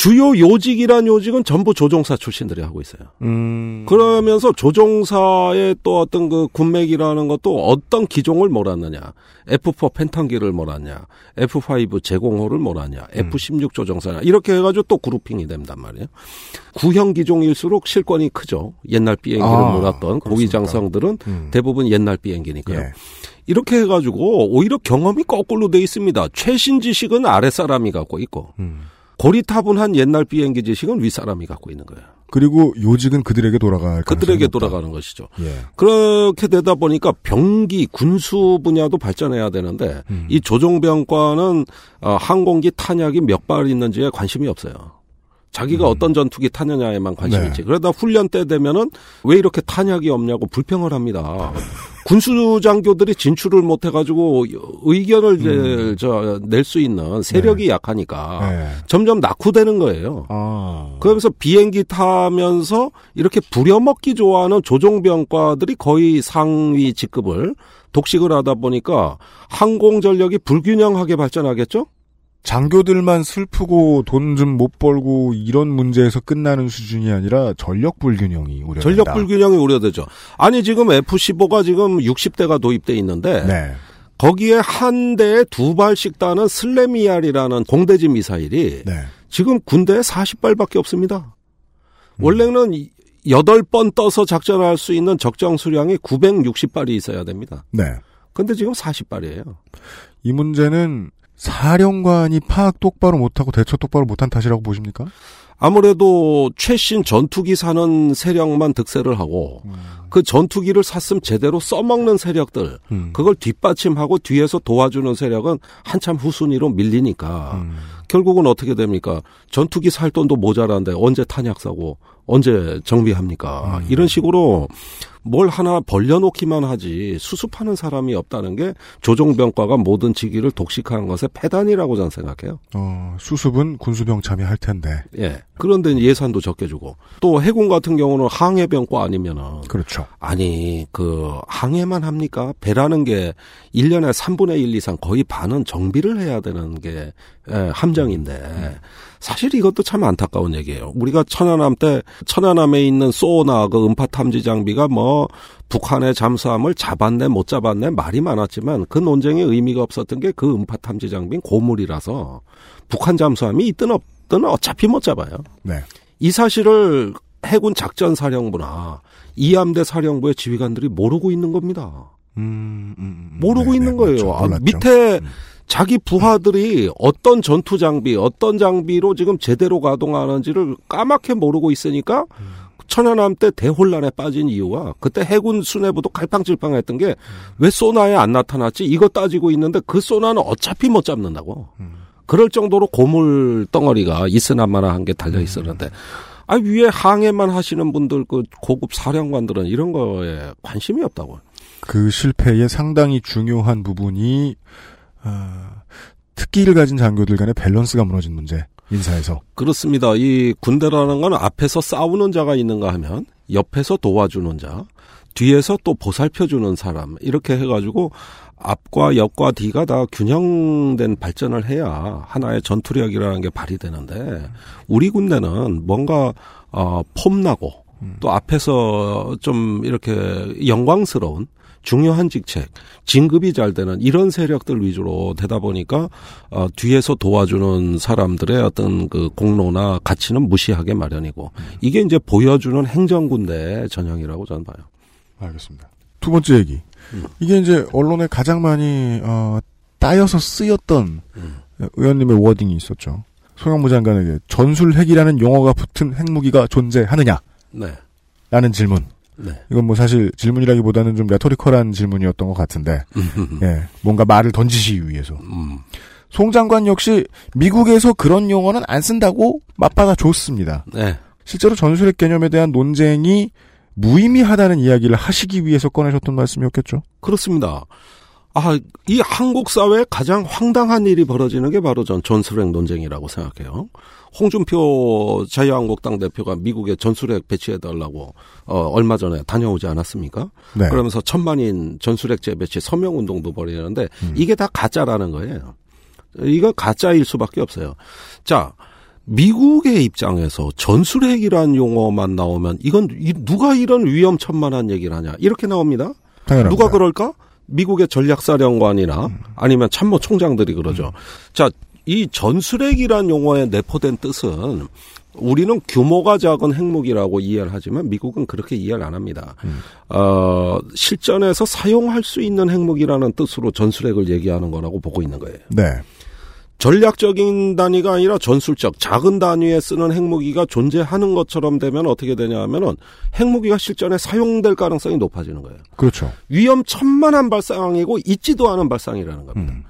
주요 요직이란 요직은 전부 조종사 출신들이 하고 있어요. 음. 그러면서 조종사의 또 어떤 그 군맥이라는 것도 어떤 기종을 몰았느냐. F4 펜탄기를 몰았냐. F5 제공호를 몰았냐. F16 조종사냐. 이렇게 해가지고 또 그룹핑이 된단 말이에요. 구형 기종일수록 실권이 크죠. 옛날 비행기를 아, 몰았던 고위 장성들은 음. 대부분 옛날 비행기니까요. 예. 이렇게 해가지고 오히려 경험이 거꾸로 돼 있습니다. 최신 지식은 아랫사람이 갖고 있고 음. 고리타분한 옛날 비행기 지식은 윗사람이 갖고 있는 거예요. 그리고 요직은 그들에게 돌아갈 그들에게 없다. 돌아가는 것이죠. 예. 그렇게 되다 보니까 병기 군수 분야도 발전해야 되는데 음. 이 조종병과는 어, 항공기 탄약이 몇 발 있는지에 관심이 없어요. 자기가 어떤 전투기 타느냐에만 관심이 네. 있지. 그러다 훈련 때 되면은 왜 이렇게 탄약이 없냐고 불평을 합니다. 군수 장교들이 진출을 못 해가지고 의견을 낼수 있는 세력이 약하니까 네. 점점 낙후되는 거예요. 아. 그러면서 비행기 타면서 이렇게 부려먹기 좋아하는 조종병과들이 거의 상위 직급을 독식을 하다 보니까 항공 전력이 불균형하게 발전하겠죠? 장교들만 슬프고 돈 좀 못 벌고 이런 문제에서 끝나는 수준이 아니라 전력 불균형이 우려된다. 전력 불균형이 우려되죠. 아니 지금 F-15가 지금 60대가 도입돼 있는데 네. 거기에 한 대에 두 발씩 따는 슬레미알이라는 공대지 미사일이 네. 지금 군대에 40발밖에 없습니다. 원래는 8번 떠서 작전할 수 있는 적정 수량이 960발이 있어야 됩니다. 네. 근데 지금 40발이에요. 이 문제는 사령관이 파악 똑바로 못하고 대처 똑바로 못한 탓이라고 보십니까? 아무래도 최신 전투기 사는 세력만 득세를 하고 그 전투기를 샀으면 제대로 써먹는 세력들 음. 그걸 뒷받침하고 뒤에서 도와주는 세력은 한참 후순위로 밀리니까 음. 결국은 어떻게 됩니까? 전투기 살 돈도 모자란데 언제 탄약 사고 언제 정비합니까? 음. 이런 식으로 뭘 하나 벌려놓기만 하지 수습하는 사람이 없다는 게 조종병과가 모든 직위를 독식한 것의 패단이라고 저는 생각해요. 어, 수습은 군수병참이 할 텐데. 예. 그런데 예산도 적게 주고 또 해군 같은 경우는 항해병과 아니면은 그렇죠. 아니 그 항해만 합니까? 배라는 게 1년에 3분의 1 이상 거의 반은 정비를 해야 되는 게 예, 함정인데 사실 이것도 참 안타까운 얘기예요. 우리가 천안함 때 천안함에 있는 소나 그 음파 탐지 장비가 뭐 북한의 잠수함을 잡았네 못 잡았네 말이 많았지만 그 논쟁에 의미가 없었던 게 그 음파 탐지 장비는 고물이라서 북한 잠수함이 있든 없든 어차피 못 잡아요. 네. 이 사실을 해군 작전 사령부나 이함대 사령부의 지휘관들이 모르고 있는 겁니다. 음, 음, 모르고 네, 있는 네, 거예요. 맞죠. 아. 밑에 음. 자기 부하들이 어떤 전투 장비, 어떤 장비로 지금 제대로 가동하는지를 까맣게 모르고 있으니까 천안함 때 대혼란에 빠진 이유가 그때 해군 수뇌부도 갈팡질팡했던 게 왜 소나에 안 나타났지? 이거 따지고 있는데 그 소나는 어차피 못 잡는다고. 그럴 정도로 고물 덩어리가 있으나마나한 게 달려 있었는데 아 위에 항해만 하시는 분들 그 고급 사령관들은 이런 거에 관심이 없다고. 그 실패의 상당히 중요한 부분이 어, 특기를 가진 장교들 간의 밸런스가 무너진 문제. 인사에서. 그렇습니다. 이 군대라는 건 앞에서 싸우는 자가 있는가 하면 옆에서 도와주는 자, 뒤에서 또 보살펴주는 사람 이렇게 해가지고 앞과 옆과 뒤가 다 균형된 발전을 해야 하나의 전투력이라는 게 발휘되는데 우리 군대는 뭔가 어 폼나고 또 앞에서 좀 이렇게 영광스러운 중요한 직책, 진급이 잘 되는 이런 세력들 위주로 되다 보니까 어, 뒤에서 도와주는 사람들의 어떤 그 공로나 가치는 무시하게 마련이고 이게 이제 보여주는 행정군대 전형이라고 저는 봐요. 알겠습니다. 두 번째 얘기. 음. 이게 이제 언론에 가장 많이 어, 따여서 쓰였던 의원님의 워딩이 있었죠. 송영무 장관에게 전술핵이라는 용어가 붙은 핵무기가 존재하느냐? 네. 라는 질문. 네. 이건 뭐 사실 질문이라기보다는 좀 레토리컬한 질문이었던 것 같은데, 예, 뭔가 말을 던지시기 위해서. 음. 송 장관 역시 미국에서 그런 용어는 안 쓴다고 맞받아 줬습니다. 네. 실제로 전술핵 개념에 대한 논쟁이 무의미하다는 이야기를 하시기 위해서 꺼내셨던 말씀이었겠죠. 그렇습니다. 아, 이 한국 사회에 가장 황당한 일이 벌어지는 게 바로 전 전술핵 논쟁이라고 생각해요. 홍준표 자유한국당 대표가 미국에 전술핵 배치해달라고 어, 얼마 전에 다녀오지 않았습니까? 네. 그러면서 천만인 전술핵 재배치 서명 운동도 벌이는데 음. 이게 다 가짜라는 거예요. 이건 가짜일 수밖에 없어요. 자, 미국의 입장에서 전술핵이란 용어만 나오면 이건 이- 누가 이런 위험천만한 얘기를 하냐 이렇게 나옵니다. 당연합니다. 누가 그럴까? 미국의 전략사령관이나 아니면 참모총장들이 그러죠. 자, 이 전술핵이란 용어에 내포된 뜻은 우리는 규모가 작은 핵무기라고 이해를 하지만 미국은 그렇게 이해를 안 합니다. 어, 실전에서 사용할 수 있는 핵무기라는 뜻으로 전술핵을 얘기하는 거라고 보고 있는 거예요. 네. 전략적인 단위가 아니라 전술적 작은 단위에 쓰는 핵무기가 존재하는 것처럼 되면 어떻게 되냐 하면은 핵무기가 실전에 사용될 가능성이 높아지는 거예요. 그렇죠. 위험 천만한 발상이고 있지도 않은 발상이라는 겁니다. 음.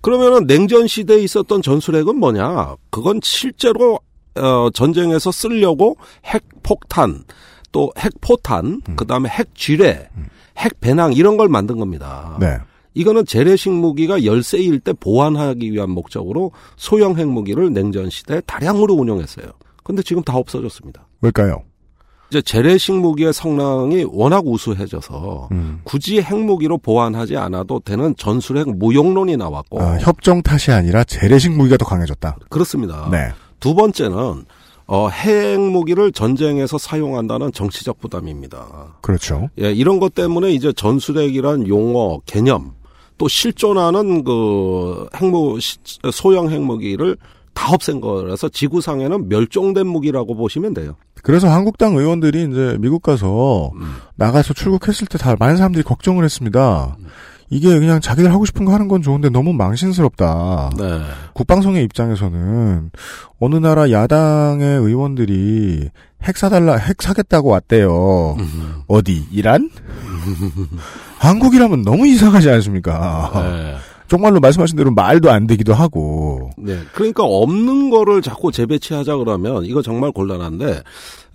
그러면은 냉전 시대에 있었던 전술핵은 뭐냐? 그건 실제로 어, 전쟁에서 쓰려고 핵폭탄, 또 핵포탄, 음. 그다음에 핵쥐뢰, 핵배낭 이런 걸 만든 겁니다. 네. 이거는 재래식 무기가 열세일 때 보완하기 위한 목적으로 소형 핵무기를 냉전 시대에 다량으로 운용했어요. 근데 지금 다 없어졌습니다. 왜일까요? 이제 재래식 무기의 성능이 워낙 우수해져서 음. 굳이 핵무기로 보완하지 않아도 되는 전술핵 무용론이 나왔고 아, 협정 탓이 아니라 재래식 무기가 더 강해졌다. 그렇습니다. 네. 두 번째는 어, 핵무기를 전쟁에서 사용한다는 정치적 부담입니다. 그렇죠. 예, 이런 것 때문에 이제 전술핵이란 용어, 개념, 또 실존하는 그 핵무, 시- 소형 핵무기를 다 없앤 거라서 지구상에는 멸종된 무기라고 보시면 돼요. 그래서 한국당 의원들이 이제 미국 가서 음. 나가서 출국했을 때 다 많은 사람들이 걱정을 했습니다. 이게 그냥 자기들 하고 싶은 거 하는 건 좋은데 너무 망신스럽다. 네. 국방성의 입장에서는 어느 나라 야당의 의원들이 핵 사달라, 핵 사겠다고 왔대요. 음. 어디? 이란? 한국이라면 너무 이상하지 않습니까? 네. 정말로 말씀하신 대로 말도 안 되기도 하고. 네. 그러니까 없는 거를 자꾸 재배치하자 그러면 이거 정말 곤란한데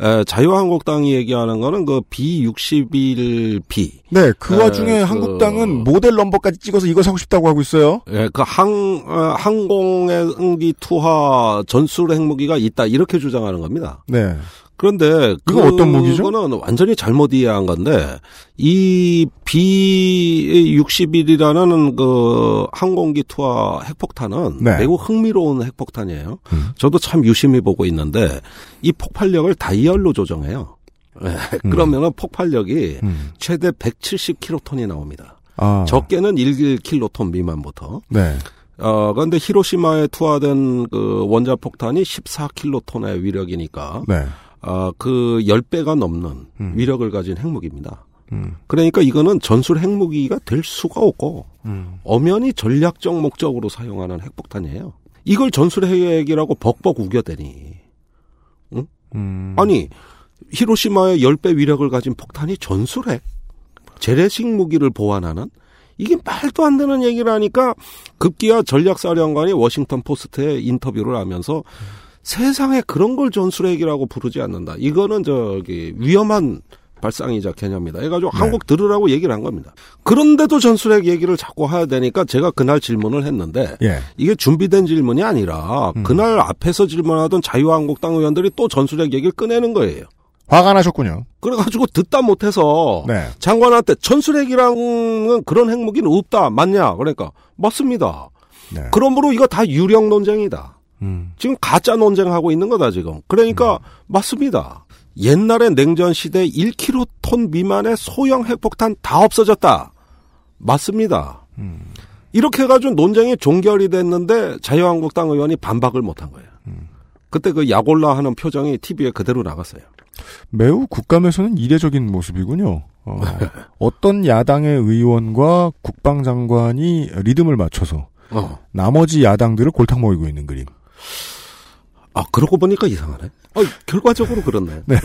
에, 자유한국당이 얘기하는 거는 그 B61B. 네, 그 에, 와중에 그- 한국당은 모델 넘버까지 찍어서 이거 사고 싶다고 하고 있어요. 예, 그 항, 어, 항공기 투하 전술 핵무기가 있다 이렇게 주장하는 겁니다. 네. 그런데 이거 어떤 무기죠? 그거는 완전히 잘못 이해한 건데 이 B61이라는 그 항공기 투하 핵폭탄은 네. 매우 흥미로운 핵폭탄이에요. 저도 참 유심히 보고 있는데 이 폭발력을 다이얼로 조정해요. 예, 그러면은 폭발력이 음. 최대 170킬로톤이 나옵니다. 아. 적게는 1킬로톤 미만부터. 네. 어, 그런데 히로시마에 투하된 그 원자 폭탄이 14킬로톤의 위력이니까 네. 아, 그 10배가 넘는 음. 위력을 가진 핵무기입니다. 음. 그러니까 이거는 전술 핵무기가 될 수가 없고 음. 엄연히 전략적 목적으로 사용하는 핵폭탄이에요. 이걸 전술 핵이라고 벅벅 우겨대니. 응? 음. 아니, 히로시마의 10배 위력을 가진 폭탄이 전술 핵. 재래식 무기를 보완하는 이게 말도 안 되는 얘기를 하니까 급기야 전략사령관이 워싱턴 포스트에 인터뷰를 하면서 세상에 그런 걸 전술핵이라고 부르지 않는다. 이거는 저기 위험한 발상이자 개념이다. 해가지고 한국 들으라고 얘기를 한 겁니다. 그런데도 전술핵 얘기를 자꾸 해야 되니까 제가 그날 질문을 했는데 예. 이게 준비된 질문이 아니라 그날 앞에서 질문하던 자유한국당 의원들이 또 전술핵 얘기를 꺼내는 거예요. 화가 나셨군요. 그래가지고 듣다 못해서 네. 장관한테 전술핵이랑은 그런 핵무기는 없다 맞냐? 그러니까 맞습니다. 네. 그러므로 이거 다 유령 논쟁이다. 음. 지금 가짜 논쟁하고 있는 거다 지금. 그러니까 맞습니다. 옛날에 냉전 시대 1킬로톤 미만의 소형 핵폭탄 다 없어졌다. 맞습니다. 이렇게 해가지고 논쟁이 종결이 됐는데 자유한국당 의원이 반박을 못한 거예요. 그때 그 약올라 하는 표정이 TV에 그대로 나갔어요. 매우 국감에서는 이례적인 모습이군요. 어, 어떤 야당의 의원과 국방장관이 리듬을 맞춰서 어. 나머지 야당들을 골탕 먹이고 있는 그림. 아, 그러고 보니까 이상하네. 어, 결과적으로 그렇네. 네.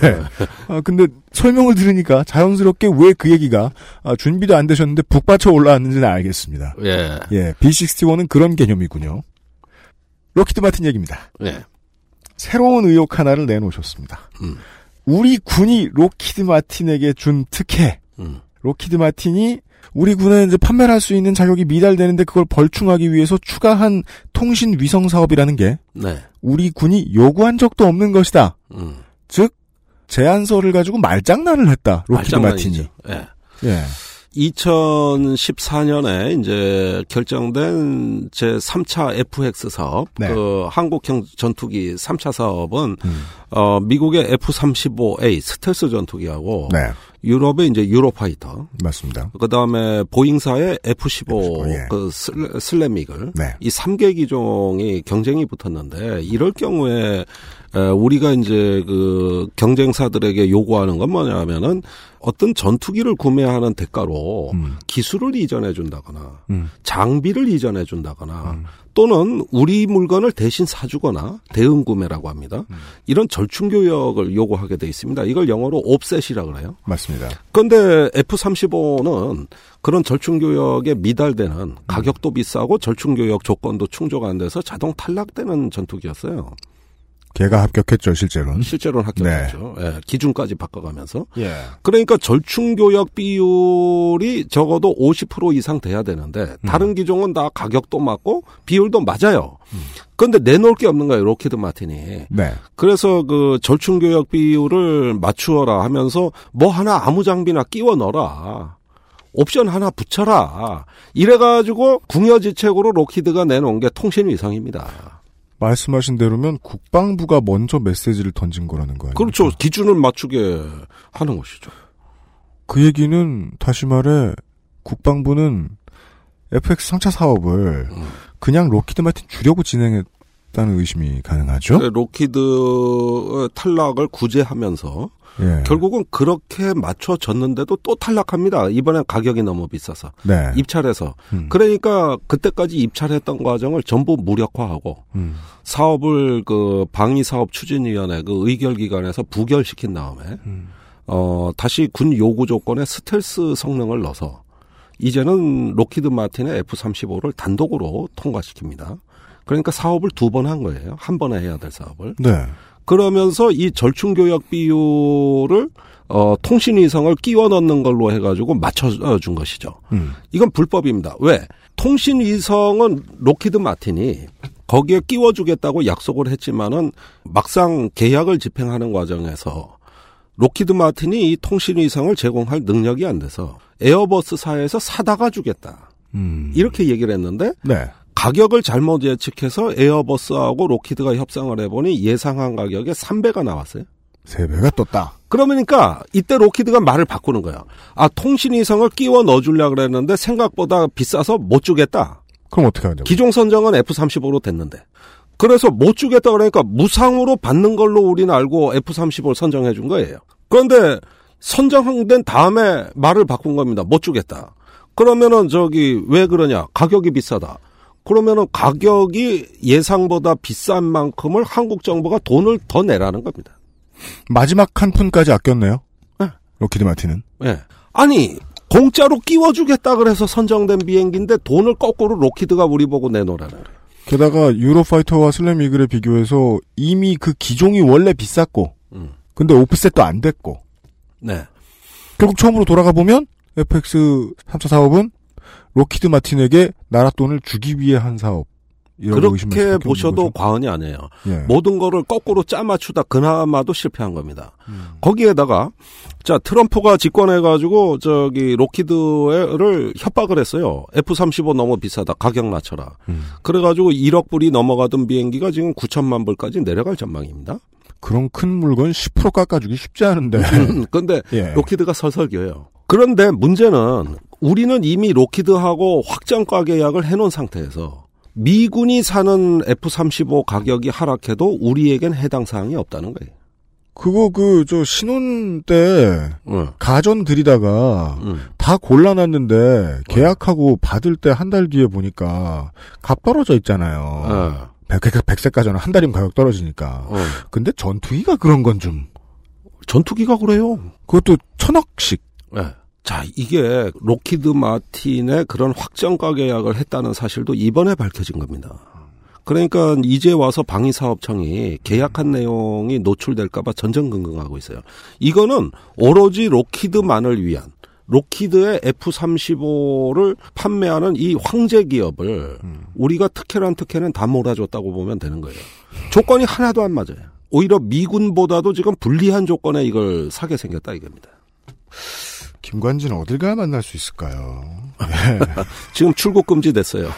아, 근데 설명을 들으니까 자연스럽게 왜 그 얘기가 아, 준비도 안 되셨는데 북받쳐 올라왔는지는 알겠습니다. 예. 예, B61은 그런 개념이군요. 록히드 마틴 얘기입니다. 예. 새로운 의혹 하나를 내놓으셨습니다. 음. 우리 군이 록히드 마틴에게 준 특혜. 음. 록히드 마틴이 우리 군에 이제 판매를 할 수 있는 자격이 미달되는데 그걸 벌충하기 위해서 추가한 통신 위성 사업이라는 게 네. 우리 군이 요구한 적도 없는 것이다. 음. 즉 제안서를 가지고 말장난을 했다. 록히드 마틴이. 예. 예. 2014년에 이제 결정된 제 3차 FX 사업, 네. 그 한국형 전투기 3차 사업은 음. 어 미국의 F-35A 스텔스 전투기하고 네. 유럽의 이제 유로파이터, 맞습니다. 그 다음에 보잉사의 F-15, 예. 그 슬- 슬램이글, 네. 이 3개 기종이 경쟁이 붙었는데 이럴 경우에 에, 우리가 이제 그 경쟁사들에게 요구하는 건 뭐냐면은 어떤 전투기를 구매하는 대가로 음. 기술을 이전해 준다거나 음. 장비를 이전해 준다거나 또는 우리 물건을 대신 사주거나 대응 구매라고 합니다. 음. 이런 절충 교역을 요구하게 돼 있습니다. 이걸 영어로 옵셋이라 그래요. 맞습니다. 그런데 F-35는 그런 절충교역에 미달되는 가격도 비싸고 절충교역 조건도 충족 안 돼서 자동 탈락되는 전투기였어요. 걔가 합격했죠, 실제로는. 실제로는 합격했죠. 예, 기준까지 바꿔가면서. 예. 그러니까 절충교역 비율이 적어도 50% 이상 돼야 되는데 다른 기종은 다 가격도 맞고 비율도 맞아요. 그런데 내놓을 게 없는 거예요, 록히드 마틴이. 네. 그래서 그 절충교역 비율을 맞추어라 하면서 뭐 하나 아무 장비나 끼워 넣어라. 옵션 하나 붙여라. 이래가지고 궁여지책으로 록히드가 내놓은 게 통신 위성입니다. 말씀하신 대로면 국방부가 먼저 메시지를 던진 거라는 거예요. 그렇죠. 기준을 맞추게 하는 것이죠. 그 얘기는 다시 말해 국방부는 FX 3차 사업을 음. 그냥 록히드 마틴 주려고 진행했다는 의심이 가능하죠. 네, 록히드 탈락을 구제하면서 예. 결국은 그렇게 맞춰졌는데도 또 탈락합니다. 이번엔 가격이 너무 비싸서 네. 입찰해서 음. 그러니까 그때까지 입찰했던 과정을 전부 무력화하고 음. 사업을 그 방위 사업 추진위원회 그 의결 기관에서 부결시킨 다음에 음. 어 다시 군 요구 조건에 스텔스 성능을 넣어서 이제는 로키드 마틴의 F-35를 단독으로 통과시킵니다. 그러니까 사업을 두 번 한 거예요. 한 번에 해야 될 사업을. 네. 그러면서 이 절충 교역 비율을 어 통신 위성을 끼워 넣는 걸로 해 가지고 맞춰 준 것이죠. 음. 이건 불법입니다. 왜? 통신 위성은 로키드 마틴이 거기에 끼워 주겠다고 약속을 했지만은 막상 계약을 집행하는 과정에서 로키드 마틴이 이 통신 위성을 제공할 능력이 안 돼서 에어버스사에서 사다가 주겠다. 음. 이렇게 얘기를 했는데 네. 가격을 잘못 예측해서 에어버스하고 로키드가 협상을 해보니 예상한 가격에 3배가 나왔어요. 세 배가 떴다. 그러니까 이때 로키드가 말을 바꾸는 거야. 아 통신 위성을 끼워 넣어주려 그랬는데 생각보다 비싸서 못 주겠다. 그럼 어떻게 하냐고. 기종 선정은 F-35로 됐는데. 그래서 못 주겠다 그러니까 무상으로 받는 걸로 우리는 알고 F-35를 선정해 준 거예요. 그런데 선정된 다음에 말을 바꾼 겁니다. 못 주겠다. 그러면은 저기 왜 그러냐? 가격이 비싸다. 그러면은 가격이 예상보다 비싼 만큼을 한국 정부가 돈을 더 내라는 겁니다. 마지막 한 푼까지 아꼈네요. 네. 로키드 마틴은. 예. 아니, 공짜로 끼워주겠다 그래서 선정된 비행기인데 돈을 거꾸로 로키드가 우리 보고 내놓으라는 거예요. 게다가 유로파이터와 슬램 이글에 비교해서 이미 그 기종이 원래 비쌌고, 음. 근데 오프셋도 안 됐고, 네. 결국 처음으로 돌아가 보면 FX 3차 사업은 로키드 마틴에게 나라 돈을 주기 위해 한 사업. 그렇게 보셔도 과언이 아니에요. 예. 모든 거를 거꾸로 짜맞추다 그나마도 실패한 겁니다. 음. 거기에다가 자 트럼프가 집권해가지고 저기 로키드를 협박을 했어요. F-35 너무 비싸다 가격 낮춰라. 음. 그래가지고 1억 불이 넘어가던 비행기가 지금 9천만 불까지 내려갈 전망입니다. 그런 큰 물건 10% 깎아주기 쉽지 않은데. 근데 예. 로키드가 설설겨요. 그런데 문제는 우리는 이미 로키드하고 확정가 계약을 해놓은 상태에서 미군이 사는 F-35 가격이 하락해도 우리에겐 해당 사항이 없다는 거예요. 그거 그 저 신혼 때 응. 가전 들이다가 응. 다 골라놨는데 계약하고 받을 때 한 달 뒤에 보니까 값 떨어져 있잖아요. 어. 백, 백, 백색 가전은 한 달이면 가격 떨어지니까. 어. 근데 전투기가 그런 건 좀. 전투기가 그래요. 그것도 천억씩. 네. 자, 이게 로키드 마틴의 그런 확정가 계약을 했다는 사실도 이번에 밝혀진 겁니다. 그러니까 이제 와서 방위사업청이 계약한 내용이 노출될까봐 전전긍긍하고 있어요. 이거는 오로지 로키드만을 위한 로키드의 F-35를 판매하는 이 황제 기업을 우리가 특혜란 특혜는 다 몰아줬다고 보면 되는 거예요. 조건이 하나도 안 맞아요. 오히려 미군보다도 지금 불리한 조건에 이걸 사게 생겼다 이겁니다. 김관진 어딜 가야 만날 수 있을까요? 지금 출국 금지 됐어요.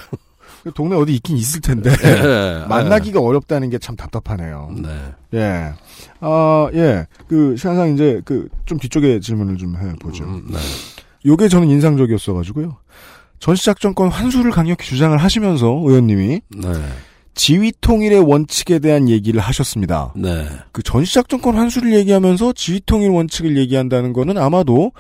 동네 어디 있긴 있을 텐데 예. 만나기가 어렵다는 게 참 답답하네요. 네. 예. 아, 예. 그, 시간상 이제, 그, 좀 뒤쪽에 질문을 좀 해보죠. 음, 네. 요게 저는 인상적이었어 가지고요. 전시작전권 환수를 강력히 주장을 하시면서, 의원님이. 네. 지휘 통일의 원칙에 대한 얘기를 하셨습니다. 네. 그 전시작전권 환수를 얘기하면서 지휘 통일 원칙을 얘기한다는 거는 아마도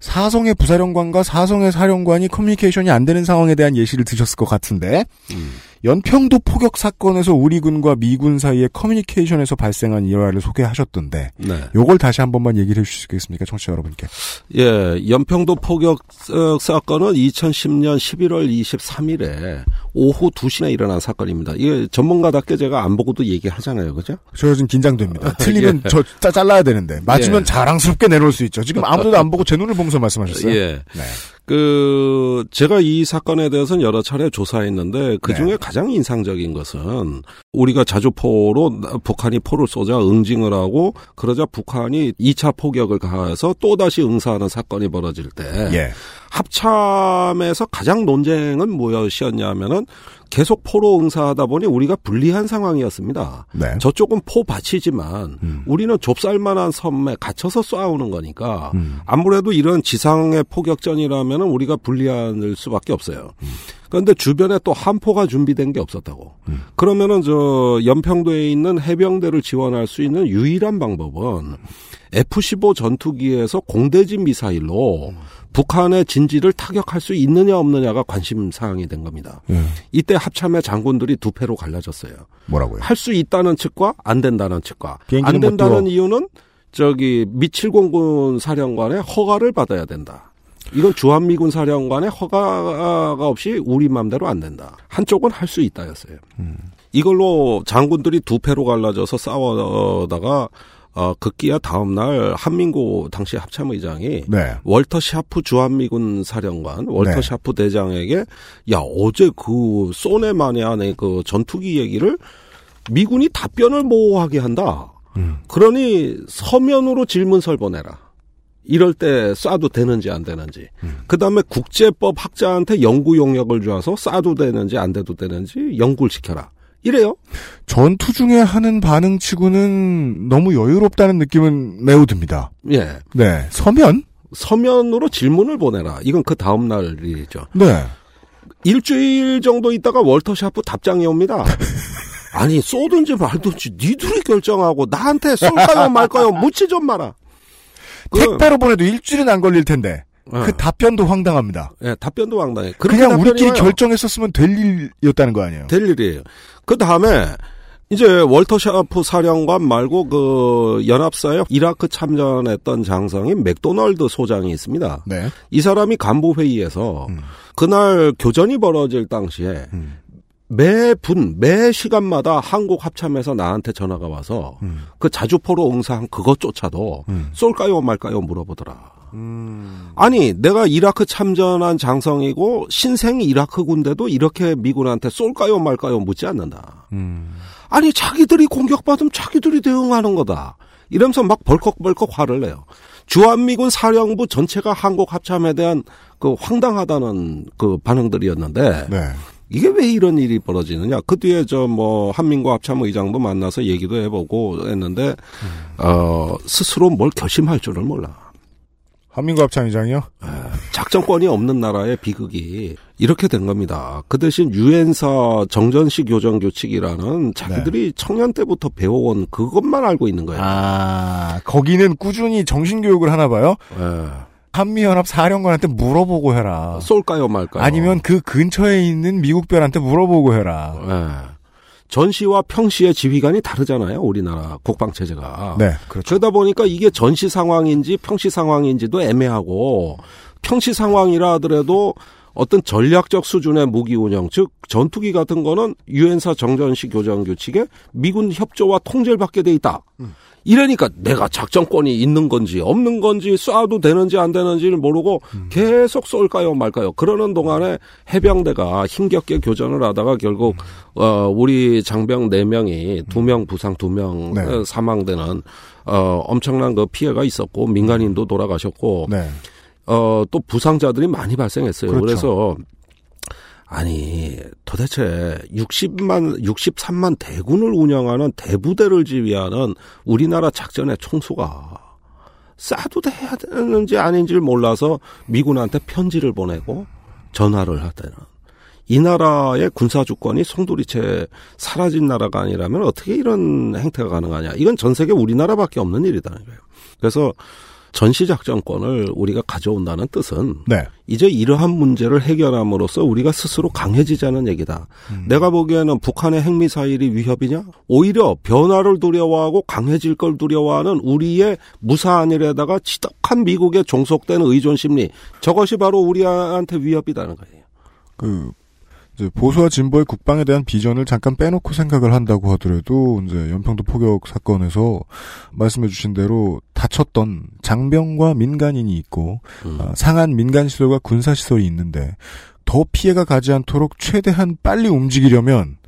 사성의 부사령관과 사성의 사령관이 커뮤니케이션이 안 되는 상황에 대한 예시를 드셨을 것 같은데 음. 연평도 포격 사건에서 우리 군과 미군 사이의 커뮤니케이션에서 발생한 일화를 소개하셨던데 네. 요걸 다시 한 번만 얘기를 있겠습니까, 청취자 여러분께? 예, 연평도 포격 어, 사건은 2010년 11월 23일에 오후 2시에 일어난 사건입니다. 이게 전문가답게 제가 안 보고도 얘기하잖아요. 그죠? 저 요즘 긴장됩니다. 틀리면 예. 저 짜- 잘라야 되는데 맞으면 예. 자랑스럽게 내놓을 수 있죠. 지금 아무도 안 보고 제 눈을 보면서 말씀하셨어요. 예. 네. 그 제가 이 사건에 대해서는 여러 차례 조사했는데 그 중에 네. 가장 인상적인 것은 우리가 자주 포로 북한이 포를 쏘자 응징을 하고 그러자 북한이 2차 포격을 가해서 또 다시 응사하는 사건이 벌어질 때 예. 합참에서 가장 논쟁은 무엇이었냐면은 계속 포로 응사하다 보니 우리가 불리한 상황이었습니다. 네. 저쪽은 포 받치지만 음. 우리는 좁쌀만한 섬에 갇혀서 싸우는 거니까 음. 아무래도 이런 지상의 포격전이라면 우리가 불리할 수밖에 없어요. 음. 그런데 주변에 또 한포가 준비된 게 없었다고. 음. 그러면은 저 연평도에 있는 해병대를 지원할 수 있는 유일한 방법은 F-15 전투기에서 공대지 미사일로 북한의 진지를 타격할 수 있느냐 없느냐가 관심 사항이 된 겁니다. 예. 이때 합참의 장군들이 두 패로 갈라졌어요. 뭐라고요? 할 수 있다는 측과 안 된다는 측과 안못 된다는. 이유는 저기 미칠공군 사령관의 허가를 받아야 된다. 이건 주한미군 사령관의 허가가 없이 우리 맘대로 안 된다. 한쪽은 할 수 있다였어요. 음. 이걸로 장군들이 두 패로 갈라져서 싸우다가 어, 급기야 다음 날 한민구 당시 합참의장이 네. 월터 샤프 주한미군 사령관 월터 네. 샤프 대장에게 야 어제 그 쏘네 마네 안에 그 전투기 얘기를 미군이 답변을 모호하게 한다. 음. 그러니 서면으로 질문서를 보내라. 이럴 때 쏴도 되는지 안 되는지. 음. 그 다음에 국제법 학자한테 연구 용역을 줘서 쏴도 되는지 안 돼도 되는지 연구를 시켜라. 이래요. 전투 중에 하는 반응치고는 너무 여유롭다는 느낌은 매우 듭니다. 예. 네. 서면? 서면으로 질문을 보내라. 이건 그 다음 날 일이죠. 네. 일주일 정도 있다가 월터 샤프 답장이 옵니다. 아니 쏘든지 말든지 니들이 결정하고 나한테 쏠까요 말까요 묻지 좀 마라. 그- 택배로 보내도 일주일은 안 걸릴 텐데. 어. 그 답변도 황당합니다. 예, 답변도 황당해. 그냥 우리끼리 와요. 결정했었으면 될 일이었다는 거 아니에요? 될 일이에요. 그 다음에 이제 월터 샤프 사령관 말고 그 연합사에 이라크 참전했던 장성인 맥도널드 소장이 있습니다. 네. 이 사람이 간부 회의에서 음. 그날 교전이 벌어질 당시에 음. 매 분, 매 시간마다 한국 합참에서 나한테 전화가 와서 음. 그 자주포로 응사한 그것조차도 음. 쏠까요 말까요 물어보더라. 음. 아니, 내가 이라크 참전한 장성이고 신생 이라크 군대도 이렇게 미군한테 쏠까요 말까요 묻지 않는다. 음. 아니, 자기들이 공격받으면 자기들이 대응하는 거다. 이러면서 막 벌컥벌컥 화를 내요. 주한미군 사령부 전체가 한국 합참에 대한 그 황당하다는 그 반응들이었는데 네. 이게 왜 이런 일이 벌어지느냐? 그 뒤에 저 뭐 한민구 합참 의장도 만나서 얘기도 해보고 했는데 어 스스로 뭘 결심할 줄을 몰라. 한민구 합참의장이요? 작전권이 없는 나라의 비극이 이렇게 된 겁니다. 그 대신 유엔사 정전시 교정 규칙이라는 자기들이 청년 때부터 배워온 그것만 알고 있는 거예요. 아, 거기는 꾸준히 정신 교육을 하나 봐요? 예. 한미연합 사령관한테 물어보고 해라. 쏠까요 말까요? 아니면 그 근처에 있는 미국별한테 물어보고 해라. 예. 전시와 평시의 지휘관이 다르잖아요. 우리나라 국방 체제가. 네, 그렇죠. 그러다 보니까 이게 전시 상황인지 평시 상황인지도 애매하고 평시 상황이라 하더라도 어떤 전략적 수준의 무기 운영, 즉 전투기 같은 거는 유엔사 정전시 교전 규칙에 미군 협조와 통제를 받게 돼 있다. 이러니까 내가 작전권이 있는 건지 없는 건지 쏴도 되는지 안 되는지를 모르고 계속 쏠까요 말까요. 그러는 동안에 해병대가 힘겹게 교전을 하다가 결국 어 우리 장병 4명이 2명 부상 2명 네. 사망되는 어 엄청난 그 피해가 있었고 민간인도 돌아가셨고 네. 어, 또 부상자들이 많이 발생했어요. 그렇죠. 그래서 아니, 도대체 60만, 63만 대군을 운영하는 대부대를 지휘하는 우리나라 작전의 총수가 쏴도 돼야 되는지 아닌지를 몰라서 미군한테 편지를 보내고 전화를 하다는 이 나라의 군사 주권이 송두리째 사라진 나라가 아니라면 어떻게 이런 행태가 가능하냐. 이건 전 세계 우리나라밖에 없는 일이다는 거예요. 그래서 전시작전권을 우리가 가져온다는 뜻은 네. 이제 이러한 문제를 해결함으로써 우리가 스스로 강해지자는 얘기다. 내가 보기에는 북한의 핵미사일이 위협이냐? 오히려 변화를 두려워하고 강해질 걸 두려워하는 우리의 무사한 일에다가 지독한 미국의 종속된 의존 심리. 저것이 바로 우리한테 위협이라는 거예요. 그 보수와 진보의 국방에 대한 비전을 잠깐 빼놓고 생각을 한다고 하더라도 이제 연평도 포격 사건에서 말씀해주신 대로 다쳤던 장병과 민간인이 있고 아, 상한 민간 시설과 군사 시설이 있는데 더 피해가 가지 않도록 최대한 빨리 움직이려면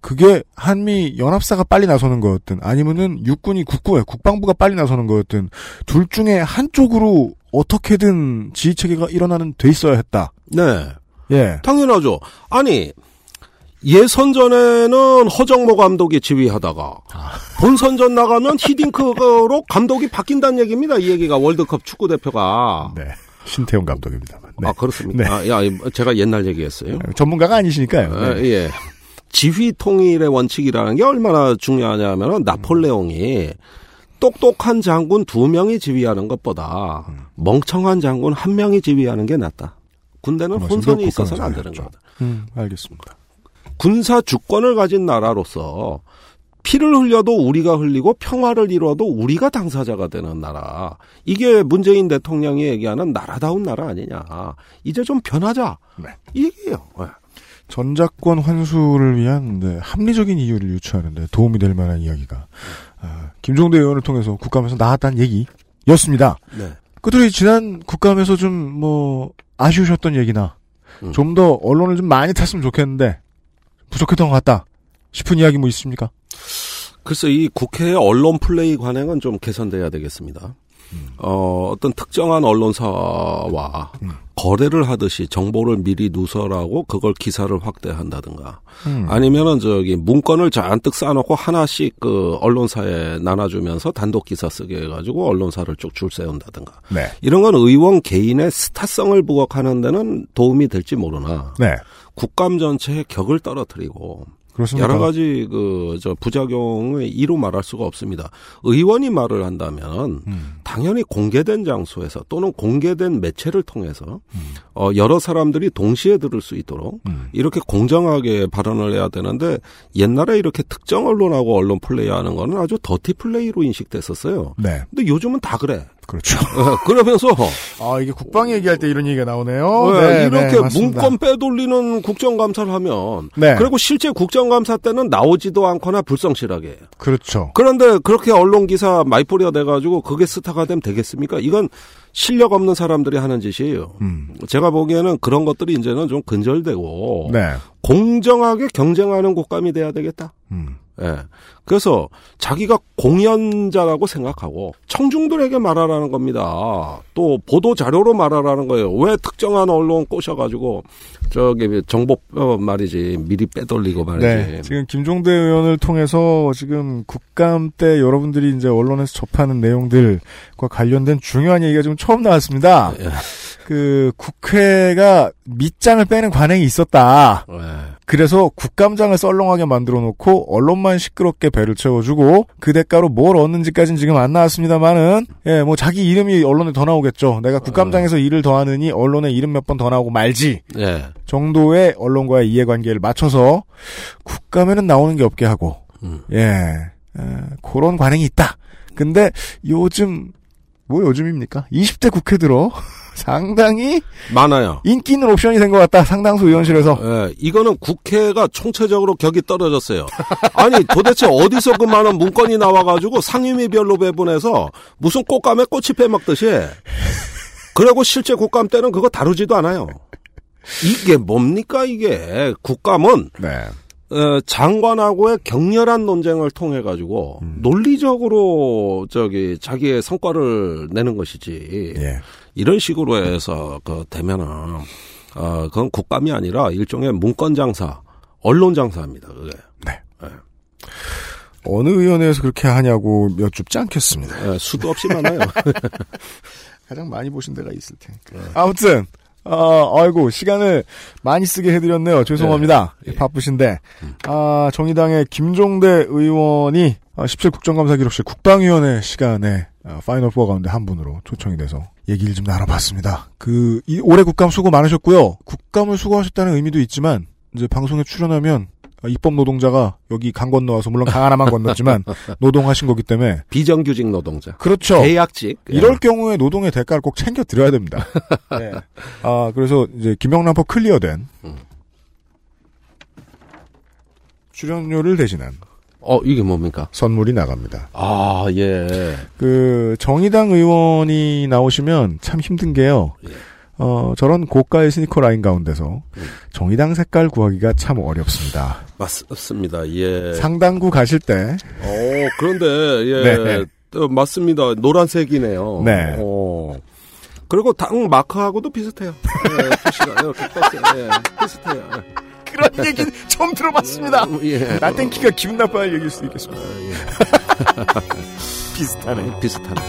그게 한미 연합사가 빨리 나서는 거였든 아니면은 육군이 국부에 국방부가 빨리 나서는 거였든 둘 중에 한쪽으로 어떻게든 지휘 체계가 일어나는 돼 있어야 했다. 네. 예. 당연하죠. 아니, 예선 전에는 허정모 감독이 지휘하다가 본선 전 나가면 히딩크로 감독이 바뀐다는 얘기입니다. 이 얘기가 월드컵 축구 대표가. 네. 신태용 감독입니다만. 네. 아 그렇습니다. 네. 아, 야, 제가 옛날 얘기했어요. 전문가가 아니시니까요. 아, 네. 예. 지휘 통일의 원칙이라는 게 얼마나 중요하냐면은 나폴레옹이 똑똑한 장군 두 명이 지휘하는 것보다 멍청한 장군 한 명이 지휘하는 게 낫다. 군대는 그 혼선이 있어서는 안 되는 겁니다. 음, 알겠습니다. 군사 주권을 가진 나라로서 피를 흘려도 우리가 흘리고 평화를 이루어도 우리가 당사자가 되는 나라. 이게 문재인 대통령이 얘기하는 나라다운 나라 아니냐. 이제 좀 변하자. 이 얘기예요. 예. 전작권 환수를 위한 네, 합리적인 이유를 유추하는데 도움이 될 만한 이야기가 아, 김종대 의원을 통해서 국감에서 나왔다는 얘기였습니다. 네. 끝으로 지난 국감에서 좀 뭐 아쉬우셨던 얘기나 음. 좀더 언론을 좀 많이 탔으면 좋겠는데 부족했던 것 같다 싶은 이야기 뭐 있습니까? 글쎄 이 국회의 언론 플레이 관행은 좀 개선돼야 되겠습니다. 어, 어떤 특정한 언론사와 거래를 하듯이 정보를 미리 누설하고 그걸 기사를 확대한다든가 음. 아니면은 저기 문건을 잔뜩 쌓아놓고 하나씩 그 언론사에 나눠주면서 단독 기사 쓰게 해가지고 언론사를 쭉 줄 세운다든가 네. 이런 건 의원 개인의 스타성을 부각하는 데는 도움이 될지 모르나 네. 국감 전체의 격을 떨어뜨리고 그렇습니까? 여러 가지 그 저 부작용을 이루 말할 수가 없습니다. 의원이 말을 한다면 음. 당연히 공개된 장소에서 또는 공개된 매체를 통해서 어 여러 사람들이 동시에 들을 수 있도록 음. 이렇게 공정하게 발언을 해야 되는데 옛날에 이렇게 특정 언론하고 언론 플레이하는 거는 아주 더티 플레이로 인식됐었어요. 네. 근데 요즘은 다 그래. 그렇죠. 어, 그러면서 아 이게 국방 얘기할 때 이런 얘기가 나오네요. 네, 네, 이렇게 네, 맞습니다. 문건 빼돌리는 국정감사를 하면 네. 그리고 실제 국정감사 때는 나오지도 않거나 불성실하게. 그렇죠. 그런데 그렇게 언론 기사 마이포리가 돼가지고 그게 스타가 되면 되겠습니까? 이건 실력 없는 사람들이 하는 짓이에요. 음. 제가 보기에는 그런 것들이 이제는 좀 근절되고 네. 공정하게 경쟁하는 국감이 돼야 되겠다. 음. 예. 그래서 자기가 공연자라고 생각하고 청중들에게 말하라는 겁니다. 또 보도 자료로 말하라는 거예요. 왜 특정한 언론 꼬셔가지고 저기 정보 어, 말이지 미리 빼돌리고 말이지. 네. 지금 김종대 의원을 통해서 지금 국감 때 여러분들이 이제 언론에서 접하는 내용들과 관련된 중요한 얘기가 지금 처음 나왔습니다. 예. 그 국회가 밑장을 빼는 관행이 있었다. 예. 그래서 국감장을 썰렁하게 만들어 놓고 언론만 시끄럽게 배를 채워주고 그 대가로 뭘 얻는지까지는 지금 안 나왔습니다만은 예, 뭐 자기 이름이 언론에 더 나오겠죠. 내가 국감장에서 일을 더 하느니 언론에 이름 몇 번 더 나오고 말지. 예. 정도의 언론과의 이해관계를 맞춰서 국감에는 나오는 게 없게 하고 음. 예 에, 그런 관행이 있다. 근데 요즘 뭐 요즘입니까? 20대 국회 들어 상당히 많아요. 인기 있는 옵션이 된 것 같다. 상당수 의원실에서. 예, 이거는 국회가 총체적으로 격이 떨어졌어요. 아니 도대체 어디서 그 많은 문건이 나와가지고 상임위별로 배분해서 무슨 꽃감에 꽃이 빼먹듯이. 그리고 실제 국감 때는 그거 다루지도 않아요. 이게 뭡니까 이게 국감은 네. 어, 장관하고의 격렬한 논쟁을 통해 가지고 음. 논리적으로 저기 자기의 성과를 내는 것이지 예. 이런 식으로 해서 그 되면은 어 그건 국감이 아니라 일종의 문건 장사, 언론 장사입니다. 그게. 어느 의원회에서 그렇게 하냐고 여쭙지 않겠습니다. 예, 수도 없이 많아요. 가장 많이 보신 데가 있을 테니까. 아무튼 어, 아이고 시간을 많이 쓰게 해드렸네요. 죄송합니다. 바쁘신데 아 정의당의 김종대 의원이 17 국정감사 기록실 국방위원회 시간에 어, 파이널 4 가운데 한 분으로 초청이 돼서 얘기를 좀 나눠봤습니다. 그 이, 올해 국감 수고 많으셨고요. 국감을 수고하셨다는 의미도 있지만 이제 방송에 출연하면 아, 입법 노동자가 여기 강 건너와서 물론 강 하나만 건넜지만 노동하신 거기 때문에 비정규직 노동자. 그렇죠. 계약직. 이럴 경우에 노동의 대가를 꼭 챙겨 드려야 됩니다. 네. 아 그래서 이제 김영란법 클리어된 출연료를 대신한 어 이게 뭡니까? 선물이 나갑니다. 아 예. 그 정의당 의원이 나오시면 참 힘든 게요. 어 저런 고가의 스니커 라인 가운데서 정의당 색깔 구하기가 참 어렵습니다. 맞습니다. 예. 상당구 가실 때 어, 그런데, 예. 네. 어, 맞습니다. 노란색이네요. 네. 어. 그리고 당 마크하고도 비슷해요. 예, 표시가 이렇게 떴어요. 예, 비슷해요. 그런 얘기 처음 들어봤습니다. 예. 나 땡키가 기분 나빠할 얘기일 수도 있겠습니다. 비슷하네. 비슷하네.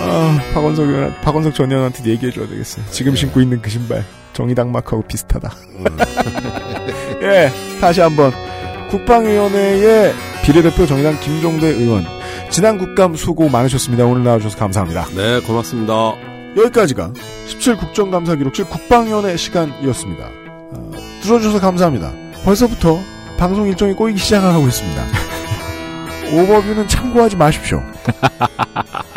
아, 박원석 의원, 박원석 전 의원한테 얘기해줘야 되겠어요. 지금 신고 있는 그 신발 정의당 마크하고 비슷하다. 예, 다시 한번 국방위원회의 비례대표 정의당 김종대 의원 지난 국감 수고 많으셨습니다. 오늘 나와주셔서 감사합니다. 네, 고맙습니다. 여기까지가 17 국정감사 기록실 국방위원회 시간이었습니다. 어, 들어주셔서 감사합니다. 벌써부터 방송 일정이 꼬이기 시작하고 있습니다. 오버뷰는 참고하지 마십시오.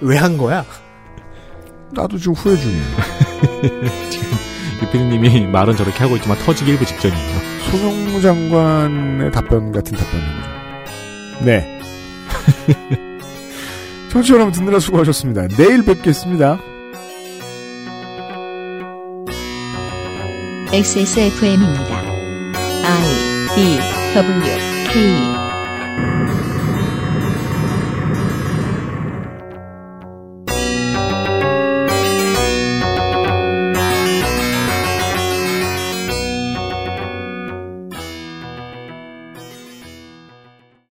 왜 한 거야? 나도 지금 후회 중이에요. 유피디님이 말은 저렇게 하고 있지만 터지기 일부 직전이에요. 송영무 장관의 답변 같은 답변인 거죠. 네. 청취자 여러분 듣느라 수고하셨습니다. 내일 뵙겠습니다. XSFM입니다. I D W K